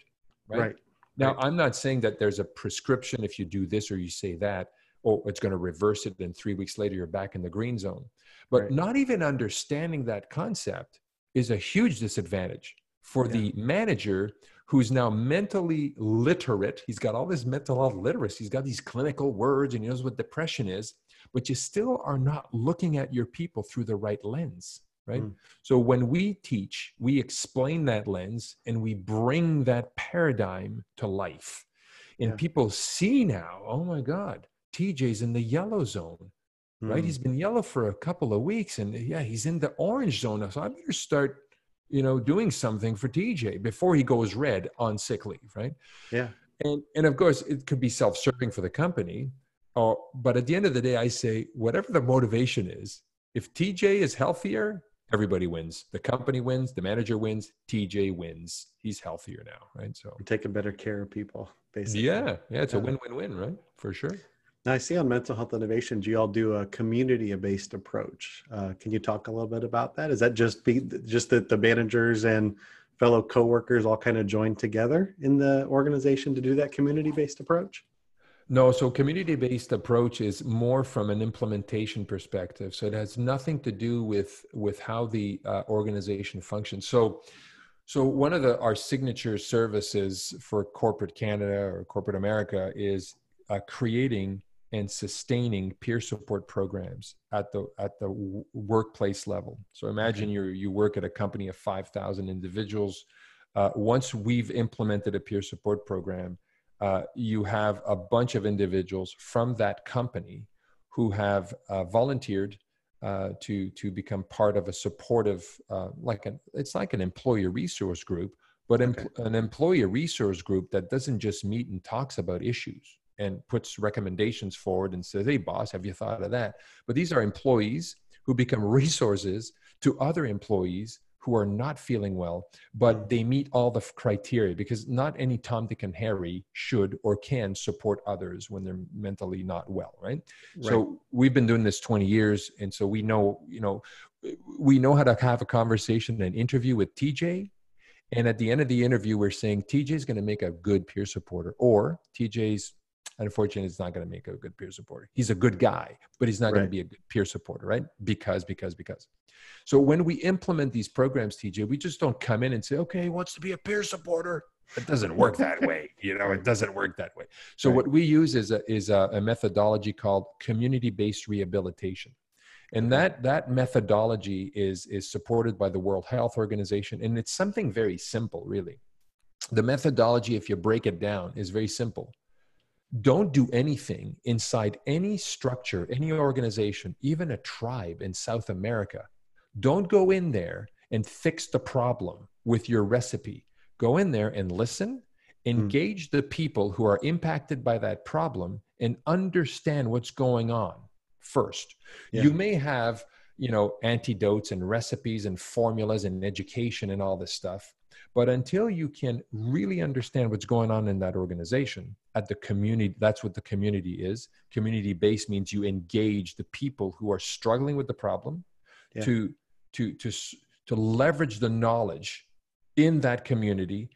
right, right. now right. i'm not saying that there's a prescription if you do this or you say that or it's going to reverse it then three weeks later you're back in the green zone but right. not even understanding that concept is a huge disadvantage for yeah. the manager who's now mentally literate he's got all this mental health literacy he's got these clinical words and he knows what depression is but you still are not looking at your people through the right lens right mm. so when we teach we explain that lens and we bring that paradigm to life and yeah. people see now oh my god tj's in the yellow zone mm. right he's been yellow for a couple of weeks and yeah he's in the orange zone so i better start you know doing something for tj before he goes red on sick leave right yeah and and of course it could be self-serving for the company Oh, but at the end of the day, I say whatever the motivation is, if TJ is healthier, everybody wins. The company wins, the manager wins, TJ wins. He's healthier now, right? So You're taking better care of people, basically. Yeah, yeah, it's yeah. a win-win-win, right? For sure. Now, I see on mental health innovations, you all do a community-based approach. Uh, can you talk a little bit about that? Is that just be just that the managers and fellow coworkers all kind of join together in the organization to do that community-based approach? No, so community based approach is more from an implementation perspective. So it has nothing to do with with how the uh, organization functions. So so one of the our signature services for corporate Canada or corporate America is uh, creating and sustaining peer support programs at the at the w- workplace level. So imagine you you work at a company of 5,000 individuals. Uh, once we've implemented a peer support program, uh, you have a bunch of individuals from that company who have uh, volunteered uh, to to become part of a supportive, uh, like an it's like an employee resource group, but okay. an employee resource group that doesn't just meet and talks about issues and puts recommendations forward and says, "Hey, boss, have you thought of that?" But these are employees who become resources to other employees who are not feeling well, but mm. they meet all the criteria because not any Tom, Dick, and Harry should or can support others when they're mentally not well, right? right? So we've been doing this 20 years, and so we know, you know, we know how to have a conversation, an interview with TJ. And at the end of the interview, we're saying TJ is going to make a good peer supporter, or TJ's unfortunately is not going to make a good peer supporter. He's a good guy, but he's not right. going to be a good peer supporter, right? Because, because, because. So when we implement these programs, TJ, we just don't come in and say, okay, he wants to be a peer supporter. It doesn't work that way. You know, it doesn't work that way. So right. what we use is a, is a, a methodology called community-based rehabilitation. And that, that methodology is, is supported by the World Health Organization. And it's something very simple, really. The methodology, if you break it down, is very simple don't do anything inside any structure, any organization, even a tribe in South America. Don't go in there and fix the problem with your recipe. Go in there and listen, hmm. engage mm. the people who are impacted by that problem and understand what's going on first. Yeah. You may have, you know, antidotes and recipes and formulas and education and all this stuff. But until you can really understand what's going on in that organization at the community, that's what the community is. Community based means you engage the people who are struggling with the problem yeah. to, to, to, to leverage the knowledge in that community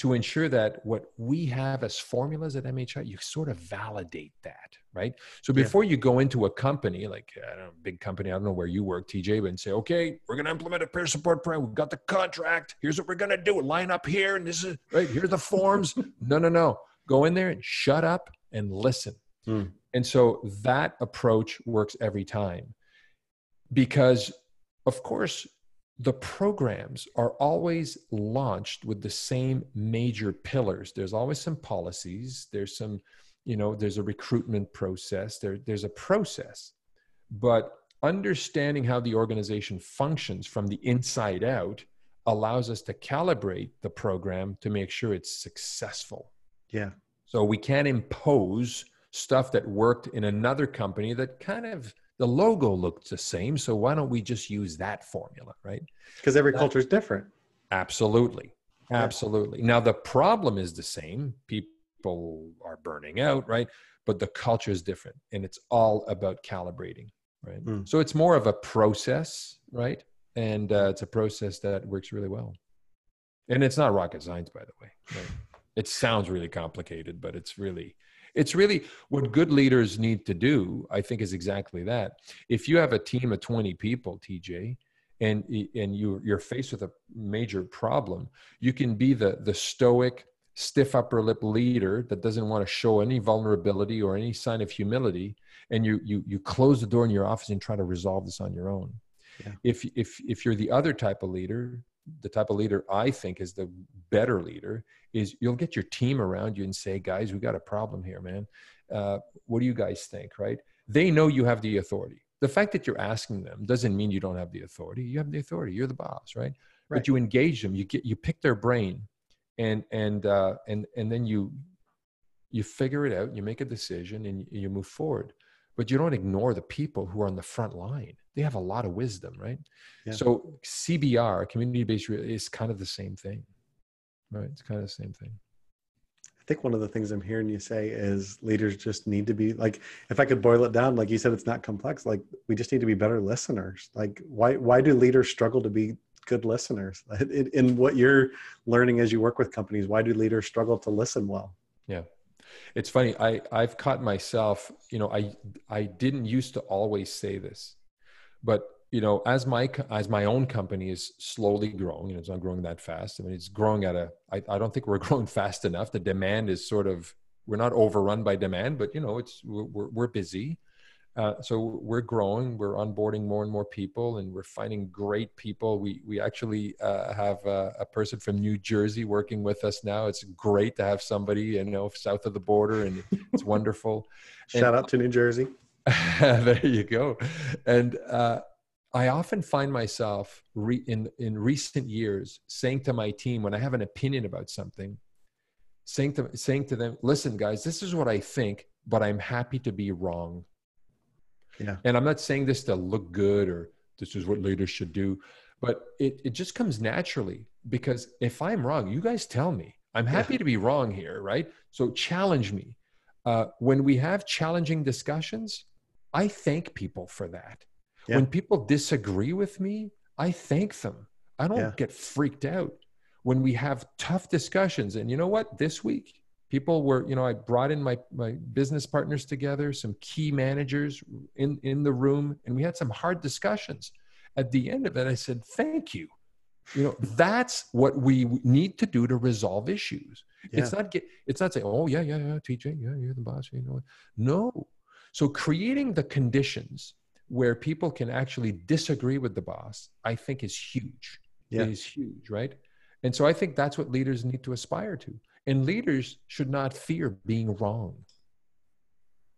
to ensure that what we have as formulas at MHI, you sort of validate that, right? So before yeah. you go into a company, like I don't know, big company, I don't know where you work, TJ, but and say, okay, we're going to implement a peer support program. We've got the contract. Here's what we're going to do. Line up here, and this is right. Here are the forms. no, no, no. Go in there and shut up and listen. Hmm. And so that approach works every time, because of course the programs are always launched with the same major pillars there's always some policies there's some you know there's a recruitment process there there's a process but understanding how the organization functions from the inside out allows us to calibrate the program to make sure it's successful. Yeah. So we can't impose stuff that worked in another company that kind of the logo looked the same so why don't we just use that formula right? Because every culture is different. Absolutely. Absolutely. Now the problem is the same. People are burning out right but the culture is different and it's all about calibrating right mm. so it's more of a process right and uh, it's a process that works really well and it's not rocket science by the way right? it sounds really complicated but it's really it's really what good leaders need to do, I think, is exactly that. If you have a team of 20 people, TJ, and and you you're faced with a major problem, you can be the the stoic, stiff upper lip leader that doesn't want to show any vulnerability or any sign of humility, and you you you close the door in your office and try to resolve this on your own. Yeah. If if if you're the other type of leader, the type of leader I think is the better leader, is you'll get your team around you and say, guys, we got a problem here, man. Uh, what do you guys think? Right? They know you have the authority. The fact that you're asking them doesn't mean you don't have the authority. You have the authority. You're the boss, right? right. But you engage them. You get you pick their brain, and and uh, and and then you you figure it out. You make a decision, and you move forward. But you don't ignore the people who are on the front line. They have a lot of wisdom, right? Yeah. So CBR, community based, is kind of the same thing right it's kind of the same thing i think one of the things i'm hearing you say is leaders just need to be like if i could boil it down like you said it's not complex like we just need to be better listeners like why why do leaders struggle to be good listeners in, in what you're learning as you work with companies why do leaders struggle to listen well yeah it's funny i i've caught myself you know i i didn't used to always say this but you know, as my as my own company is slowly growing, you know, it's not growing that fast. I mean, it's growing at a. I, I don't think we're growing fast enough. The demand is sort of we're not overrun by demand, but you know, it's we're we're busy. Uh, so we're growing. We're onboarding more and more people, and we're finding great people. We we actually uh, have a, a, person from New Jersey working with us now. It's great to have somebody you know south of the border, and it's wonderful. Shout and, out to New Jersey. there you go. And uh, I often find myself re- in in recent years saying to my team when I have an opinion about something, saying to saying to them, "Listen, guys, this is what I think, but I'm happy to be wrong." Yeah. And I'm not saying this to look good or this is what leaders should do, but it it just comes naturally because if I'm wrong, you guys tell me. I'm happy yeah. to be wrong here, right? So challenge me. Uh, when we have challenging discussions, I thank people for that yeah. When people disagree with me, I thank them. I don't yeah. get freaked out. When we have tough discussions, and you know what? This week, people were, you know, I brought in my my business partners together, some key managers in in the room, and we had some hard discussions. At the end of it, I said, "Thank you." You know, that's what we need to do to resolve issues. Yeah. It's not get. It's not saying, "Oh yeah, yeah, yeah, TJ, yeah, you're the boss." You know, no. So creating the conditions where people can actually disagree with the boss, I think is huge. Yeah. It is huge, right? And so I think that's what leaders need to aspire to. And leaders should not fear being wrong.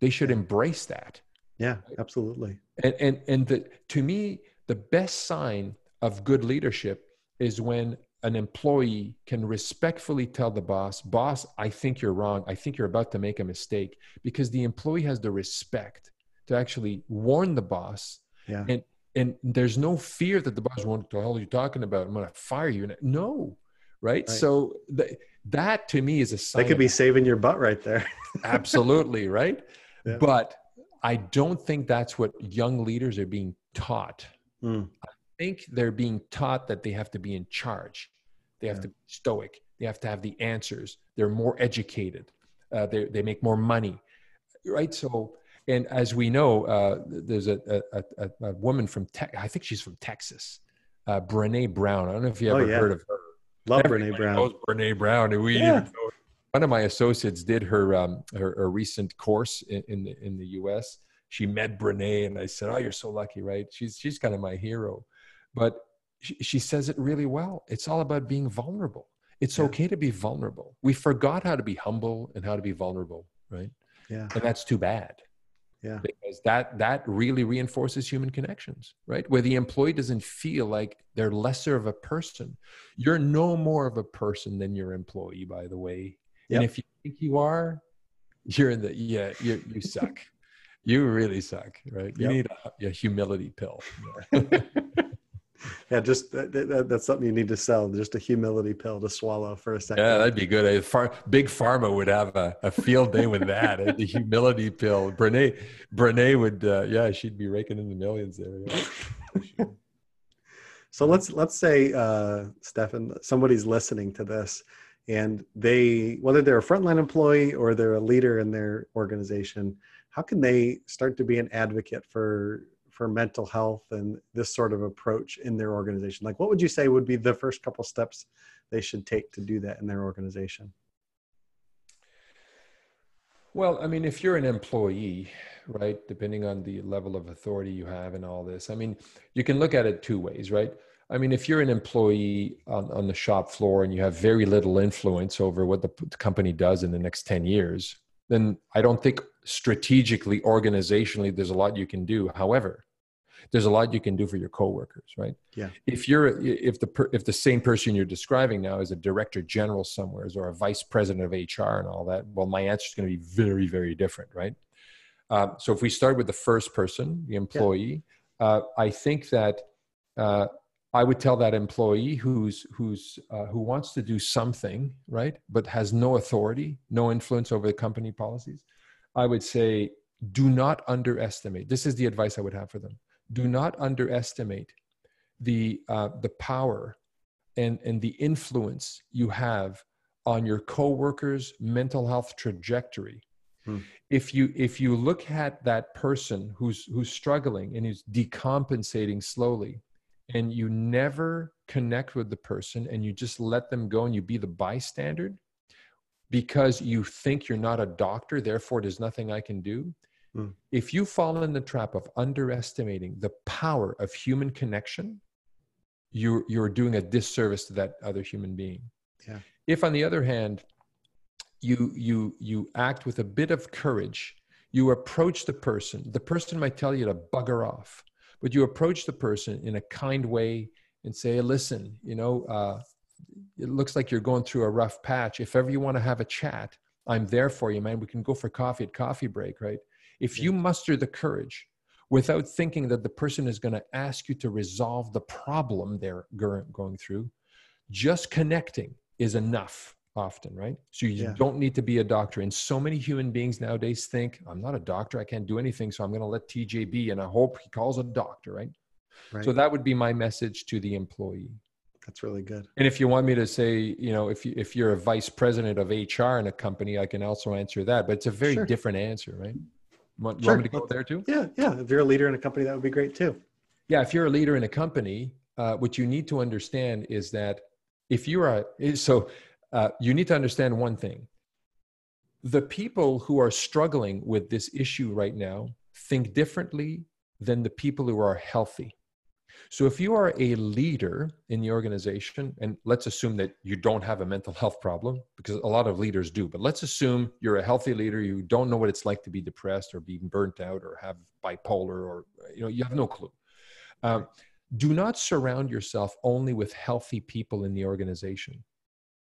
They should embrace that. Yeah, absolutely. And and and the to me, the best sign of good leadership is when an employee can respectfully tell the boss, boss, I think you're wrong. I think you're about to make a mistake because the employee has the respect to actually warn the boss. Yeah. And and there's no fear that the boss, won't, what the hell are you talking about? I'm going to fire you. No, right? right. So th- that to me is a sign. That could be saving your butt right there. absolutely, right? Yeah. But I don't think that's what young leaders are being taught. Mm. I think they're being taught that they have to be in charge. They have yeah. to be stoic. They have to have the answers. They're more educated. Uh, they they make more money, right? So, and as we know, uh, there's a, a, a, a, woman from Te- I think she's from Texas, uh, Brene Brown. I don't know if you Oh, ever yeah. heard of her. Love Everybody Brene Brown. knows Brene Brown, and we Yeah. one of my associates did her um, her, her recent course in, in the in the U.S. She met Brene, and I said, "Oh, you're so lucky, right? She's she's kind of my hero." But she, she says it really well. It's all about being vulnerable. It's Yeah. okay to be vulnerable. We forgot how to be humble and how to be vulnerable, right? Yeah. And that's too bad Yeah. because that that really reinforces human connections right? Where the employee doesn't feel like they're lesser of a person. You're no more of a person than your employee by the way. And if you think you are you're in the yeah you, you suck. You really suck right? You Yep. need a, a humility pill Yeah, just that, that, that's something you need to sell. Just a humility pill to swallow for a second. yeah that'd be good A far, big pharma would have a, a field day with that the humility pill brene brene would uh, yeah she'd be raking in the millions there yeah. So let's let's say, uh, Stéphane, somebody's listening to this, and they whether they're a frontline employee or they're a leader in their organization, how can they start to be an advocate for for mental health and this sort of approach in their organization? Like, what would you say would be the first couple steps they should take to do that in their organization? Well, I mean, if you're an employee, right, depending on the level of authority you have and all this, I mean, you can look at it two ways, right? I mean, if you're an employee on, on the shop floor and you have very little influence over what the, the company does in the next 10 years, then I don't think strategically, organizationally, there's a lot you can do. However, there's a lot you can do for your coworkers, right? Yeah. If you're if the per, if the same person you're describing now is a director general somewhere or a vice president of HR and all that, well, my answer is going to be very very different, right? Um, so if we start with the first person, the employee, uh, I think that uh, I would tell that employee who's who's uh, who wants to do something, right, but has no authority, no influence over the company policies. I would say, do not underestimate. This is the advice I would have for them do not underestimate the uh, the power and and the influence you have on your coworkers mental health trajectory Hmm. if you if you look at that person who's who's struggling and is decompensating slowly and you never connect with the person and you just let them go and you be the bystander because you think you're not a doctor therefore there's nothing i can do Hmm. if you fall in the trap of underestimating the power of human connection you're you're doing a disservice to that other human being Yeah. if on the other hand you you you act with a bit of courage you approach the person the person might tell you to bugger off but you approach the person in a kind way and say listen you know uh, it looks like you're going through a rough patch. If ever you want to have a chat i'm there for you man. We can go for coffee at coffee break right? If you muster the courage without thinking that the person is going to ask you to resolve the problem they're going through just connecting is enough often right? So you Yeah. don't need to be a doctor. And so many human beings nowadays think i'm not a doctor. I can't do anything so i'm going to let tj be and i hope he calls a doctor right? Right. so that would be my message to the employee That's really good. and if you want me to say, you know, if you, if you're a vice president of HR in a company, I can also answer that. But it's a very Sure. different answer, right? Want, you Sure. want me to go there too? Yeah, yeah. If you're a leader in a company, that would be great too. Yeah, if you're a leader in a company, uh, what you need to understand is that if you are so, uh, you need to understand one thing: the people who are struggling with this issue right now think differently than the people who are healthy. So if you are a leader in the organization, and let's assume that you don't have a mental health problem, because a lot of leaders do, but let's assume you're a healthy leader, you don't know what it's like to be depressed or being burnt out or have bipolar or you know you have no clue. Um, do not surround yourself only with healthy people in the organization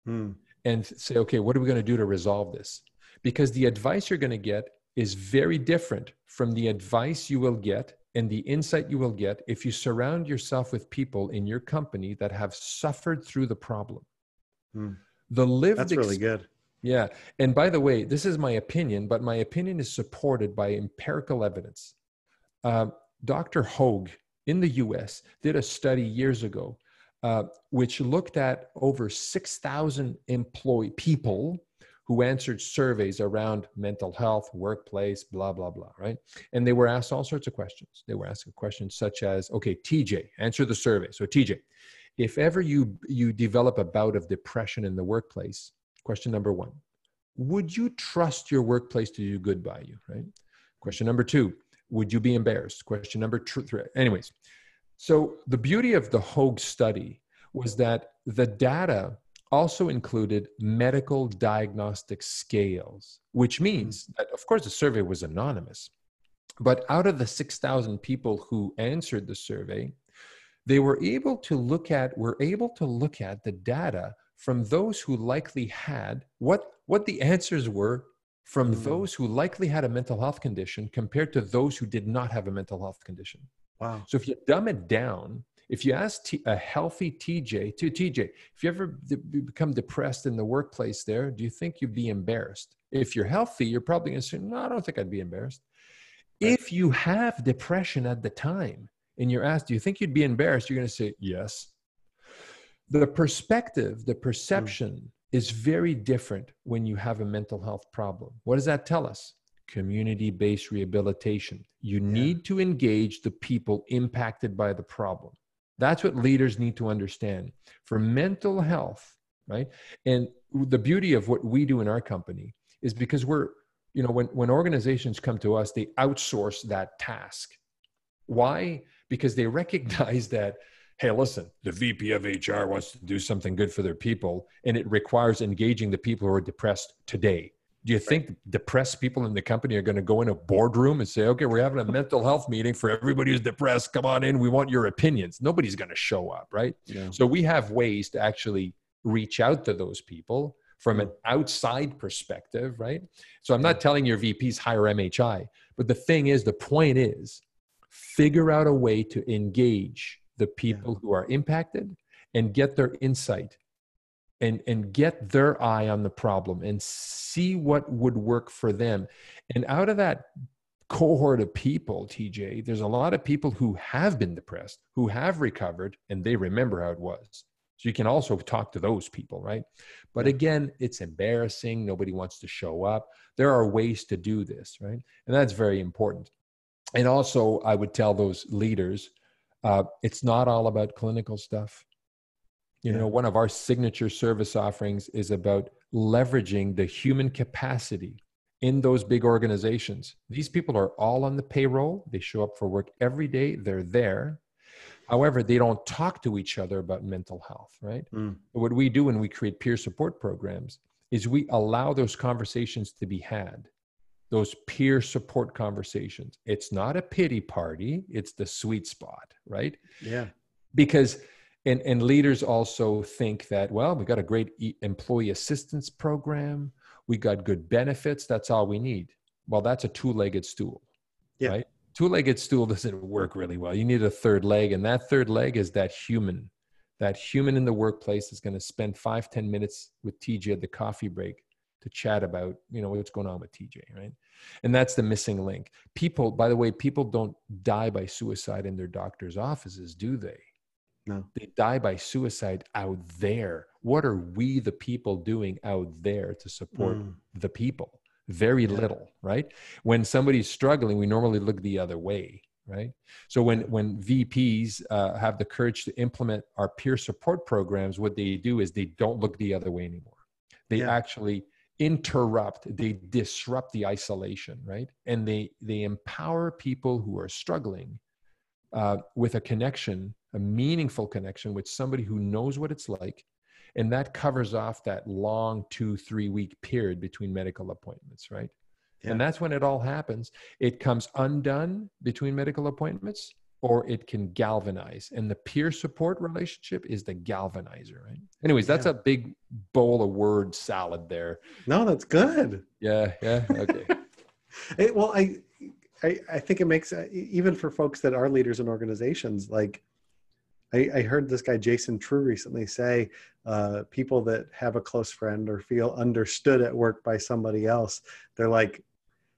Hmm. and say, okay, what are we going to do to resolve this? Because the advice you're going to get is very different from the advice you will get and the insight you will get if you surround yourself with people in your company that have suffered through the problem. Hmm. The lived That's really good. yeah. And by the way, this is my opinion, but my opinion is supported by empirical evidence. Um, Dr. Hoge in the US did a study years ago uh, which looked at over 6,000 employee people who answered surveys around mental health, workplace, blah, blah, blah, right? And they were asked all sorts of questions. They were asked questions such as, okay, TJ, answer the survey. So, TJ, if ever you, you develop a bout of depression in the workplace, question number one, would you trust your workplace to do good by you, right? Question number two, would you be embarrassed? Question number three. Anyways, so the beauty of the Hoge study was that the data also included medical diagnostic scales, which means that, of course, the survey was anonymous. But out of the 6,000 people who answered the survey, they were able to look at were able to look at the data from those who likely had what what the answers were from mm. those who likely had a mental health condition compared to those who did not have a mental health condition. Wow. So if you dumb it down, if you ask T, a healthy TJ, to TJ, if you ever become depressed in the workplace there, do you think you'd be embarrassed? If you're healthy, you're probably going to say, no, I don't think I'd be embarrassed. Right. If you have depression at the time and you're asked, do you think you'd be embarrassed? You're going to say, yes. The perspective, the perception mm. is very different when you have a mental health problem. What does that tell us? community based rehabilitation. You yeah. need to engage the people impacted by the problem. That's what leaders need to understand. For mental health, right? And the beauty of what we do in our company is because we're, you know, when, when organizations come to us, they outsource that task. Why? Because they recognize that, hey, listen, the VP of HR wants to do something good for their people, and it requires engaging the people who are depressed today do you think depressed people in the company are going to go in a boardroom and say, okay, we're having a mental health meeting for everybody who's depressed. Come on in. We want your opinions. Nobody's going to show up, right? Yeah. So we have ways to actually reach out to those people from an outside perspective, right? So I'm not telling your VPs hire MHI, but the thing is, the point is, figure out a way to engage the people yeah. who are impacted and get their insight and and get their eye on the problem and see what would work for them. And out of that cohort of people tj there's a lot of people who have been depressed who have recovered and they remember how it was. So you can also talk to those people right? But again it's embarrassing. Nobody wants to show up. There are ways to do this right? And that's very important. And also i would tell those leaders uh, it's not all about clinical stuff you yeah. know, one of our signature service offerings is about leveraging the human capacity in those big organizations. These people are all on the payroll. They show up for work every day. They're there. However, they don't talk to each other about mental health, right? Mm. What we do when we create peer support programs is we allow those conversations to be had, those peer support conversations. It's not a pity party, it's the sweet spot, right? Yeah. Because and and leaders also think that well we got a great employee assistance program. We got good benefits. That's all we need. Well that's a two-legged stool yeah. right? Two-legged stool doesn't work really well. You need a third leg and that third leg is that human. That human in the workplace is going to spend five ten minutes with tj at the coffee break to chat about you know what's going on with tj right? And that's the missing link. People by the way people don't die by suicide in their doctor's offices do they no. They die by suicide out there. What are we, the people, doing out there to support mm. the people? Very yeah. little, right? When somebody's struggling, we normally look the other way, right? So when when VPs uh, have the courage to implement our peer support programs, what they do is they don't look the other way anymore. They yeah. actually interrupt they disrupt the isolation right and they they empower people who are struggling uh, with a connection a meaningful connection with somebody who knows what it's like and that covers off that long two three week period between medical appointments right? Yeah. and that's when it all happens. It comes undone between medical appointments or it can galvanize. And the peer support relationship is the galvanizer right? Anyways that's yeah. a big bowl of word salad there. No that's good. Yeah yeah okay. It, well I, I i think it makes uh, even for folks that are leaders in organizations like I, I heard this guy Jason True recently say uh, people that have a close friend or feel understood at work by somebody else, they're like,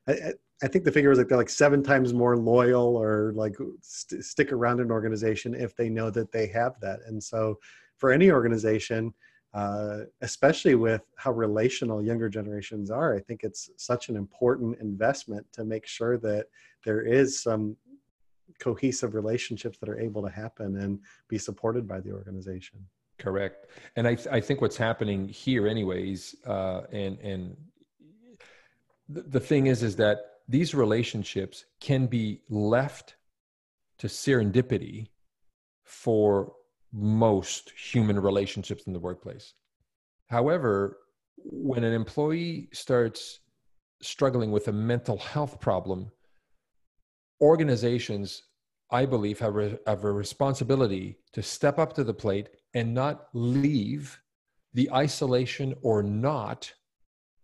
I, I think the figure was like they're like seven times more loyal or like st- stick around an organization if they know that they have that. And so, for any organization, uh, especially with how relational younger generations are, I think it's such an important investment to make sure that there is some cohesive relationships that are able to happen and be supported by the organization. Correct. And I, th- I think what's happening here, anyways, uh, and and the, the thing is, is that these relationships can be left to serendipity for most human relationships in the workplace. However, when an employee starts struggling with a mental health problem, organizations, I believe, have, a, have a responsibility to step up to the plate and not leave the isolation or not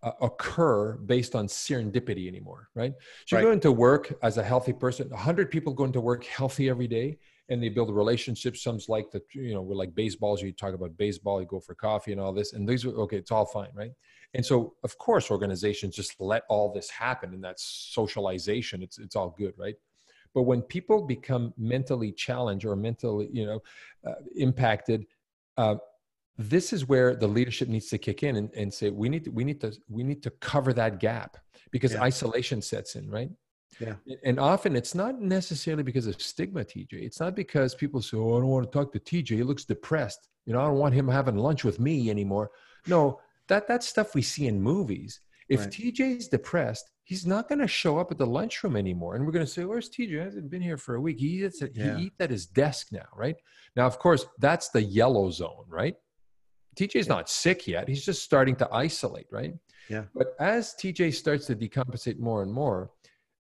uh, occur based on serendipity anymore, right? So right. you go into work as a healthy person, 100 people go into work healthy every day and they build relationships. Some's like the, you know, we're like baseballs. You talk about baseball, you go for coffee and all this. And these are, okay, it's all fine, right? And so, of course, organizations just let all this happen and that's socialization. It's, it's all good, right? But when people become mentally challenged or mentally, you know, uh, impacted, uh, this is where the leadership needs to kick in and, and say we need to, we need to we need to cover that gap because yeah. isolation sets in right? Yeah. And often it's not necessarily because of stigma tj it's not because people say oh i don't want to talk to tj he looks depressed. You know i don't want him having lunch with me anymore. No that that's stuff we see in movies if right. tj is depressed he's not going to show up at the lunchroom anymore and we're going to say where's tj he hasn't been here for a week he eats at, yeah. he eats at his desk now right now of course that's the yellow zone right TJ's yeah. not sick yet. He's just starting to isolate, right? Yeah. But as TJ starts to decompensate more and more,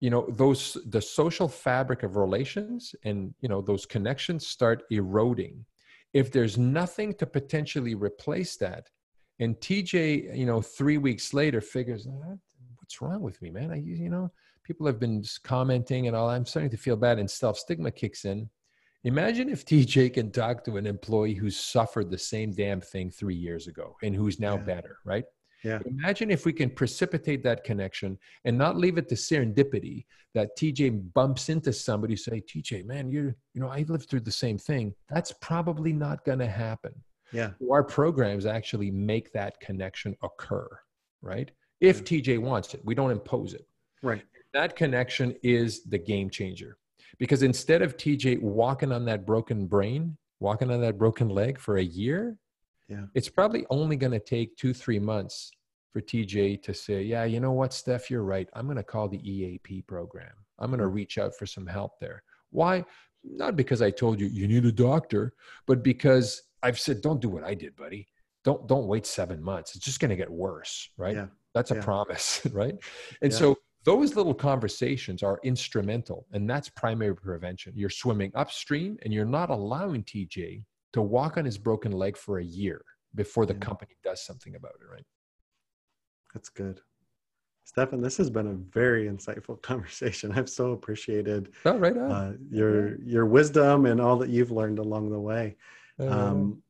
you know, those the social fabric of relations and you know those connections start eroding. If there's nothing to potentially replace that, and TJ, you know, three weeks later figures, what's wrong with me, man? I, you know, people have been commenting and all. I'm starting to feel bad, and self stigma kicks in Imagine if TJ can talk to an employee who suffered the same damn thing three years ago and who's now yeah. better, right? Yeah. Imagine if we can precipitate that connection and not leave it to serendipity that TJ bumps into somebody, say, TJ, man, you you know, I lived through the same thing. That's probably not going to happen. Yeah. Our programs actually make that connection occur, right? If. TJ wants it, we don't impose it. Right. That connection is the game changer. Because instead of TJ walking on that broken brain, walking on that broken leg for a year, yeah. it's probably only going to take two, three months for TJ to say, yeah, you know what, Steph, you're right. I'm going to call the EAP program. I'm going to reach out for some help there. Why? Not because I told you you need a doctor, but because I've said, don't do what I did, buddy. Don't don't wait seven months. It's just going to get worse, right? Yeah. That's a yeah. promise, right? And yeah. so those little conversations are instrumental and that's primary prevention you're swimming upstream and you're not allowing tj to walk on his broken leg for a year before the company does something about it right that's good Stéphane, this has been a very insightful conversation. I've so appreciated oh, right uh, your yeah. your wisdom and all that you've learned along the way. Uh, um,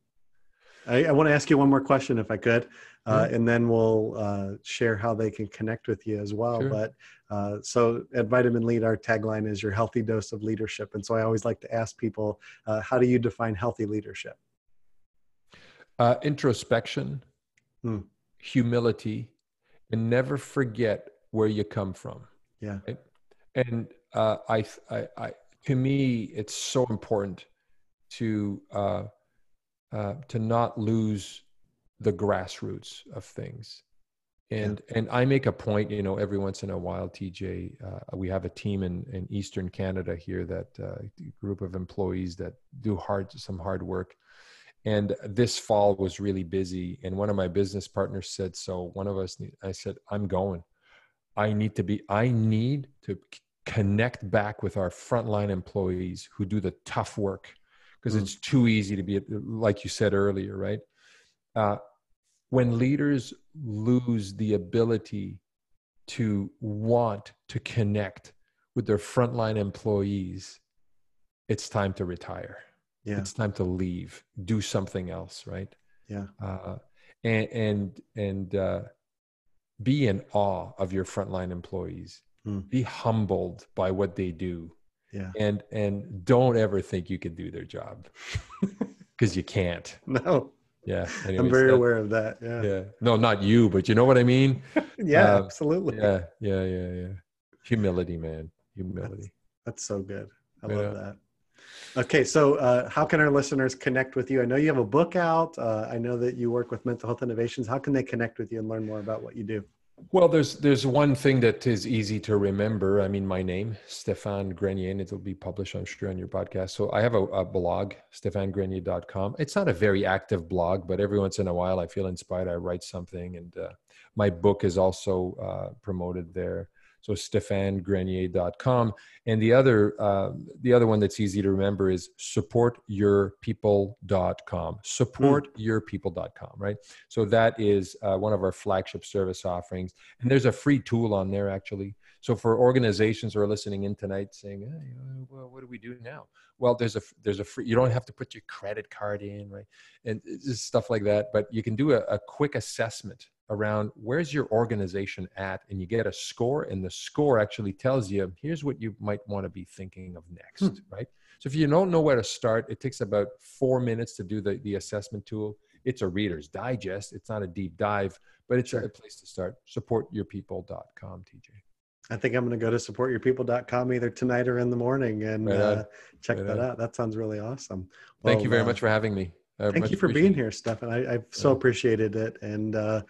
I, I want to ask you one more question, if I could uh, and then we'll uh, share how they can connect with you as well. Sure. But uh, so at Vitamin Lead, our tagline is your healthy dose of leadership. And so I always like to ask people, uh, how do you define healthy leadership? Uh, introspection, hmm. humility, and never forget where you come from. Yeah. Right? And uh, I, I, I, to me, it's so important to to not lose the grassroots of things. And yeah. and i make a point you know every once in a while tj uh, we have a team in in eastern canada here that uh, group of employees that do hard some hard work. And this fall was really busy. And one of my business partners said so one of us i said i'm going. I need to be i need to connect back with our frontline employees who do the tough work because mm. it's too easy to be like you said earlier right uh, when leaders lose the ability to want to connect with their frontline employees, it's time to retire. Yeah. It's time to leave, do something else, right? Yeah. Uh, and and and uh, be in awe of your frontline employees. Hmm. Be humbled by what they do. Yeah. And and don't ever think you can do their job. Because you can't. No. Yeah. Anyways, I'm very that, aware of that. Yeah. Yeah. No, not you, but you know what I mean? yeah, um, absolutely. Yeah, yeah, yeah, yeah. Humility, man. Humility. That's, that's so good. I yeah. love that. Okay, so uh, how can our listeners connect with you? I know you have a book out. Uh, I know that you work with Mental Health Innovations. How can they connect with you and learn more about what you do? Well, there's there's one thing that is easy to remember. I mean, my name, Stéphane Grenier, it'll be published, I'm sure, on your podcast. So I have a, a blog, stéphanegrenier.com. It's not a very active blog, but every once in a while I feel inspired. I write something, and uh, my book is also uh, promoted there so stéphanegrenier.com and the other uh, the other one that's easy to remember is supportyourpeople.com supportyourpeople.com right? So that is uh, one of our flagship service offerings. And there's a free tool on there actually so for organizations who are listening in tonight saying hey, well, what do we do now? Well there's a there's a free you don't have to put your credit card in right? And stuff like that but you can do a, a quick assessment around where's your organization at and you get a score and the score actually tells you here's what you might want to be thinking of next hmm. right? So if you don't know where to start it takes about four minutes to do the, the assessment tool. It's a reader's digest. It's not a deep dive but it's sure. a place to start. Supportyourpeople.com tj I think I'm going to go to supportyourpeople.com either tonight or in the morning and right uh, check right that on. out. That sounds really awesome. Well, Thank you very uh, much for having me. I thank you for being here, Stéphane. I, have so appreciated it. And uh,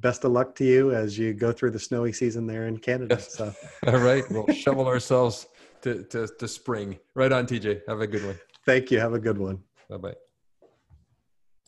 best of luck to you as you go through the snowy season there in Canada. Yes. So. All right. We'll shovel ourselves to, to, to spring. Right on, TJ. Have a good one. Thank you. Have a good one. Bye bye.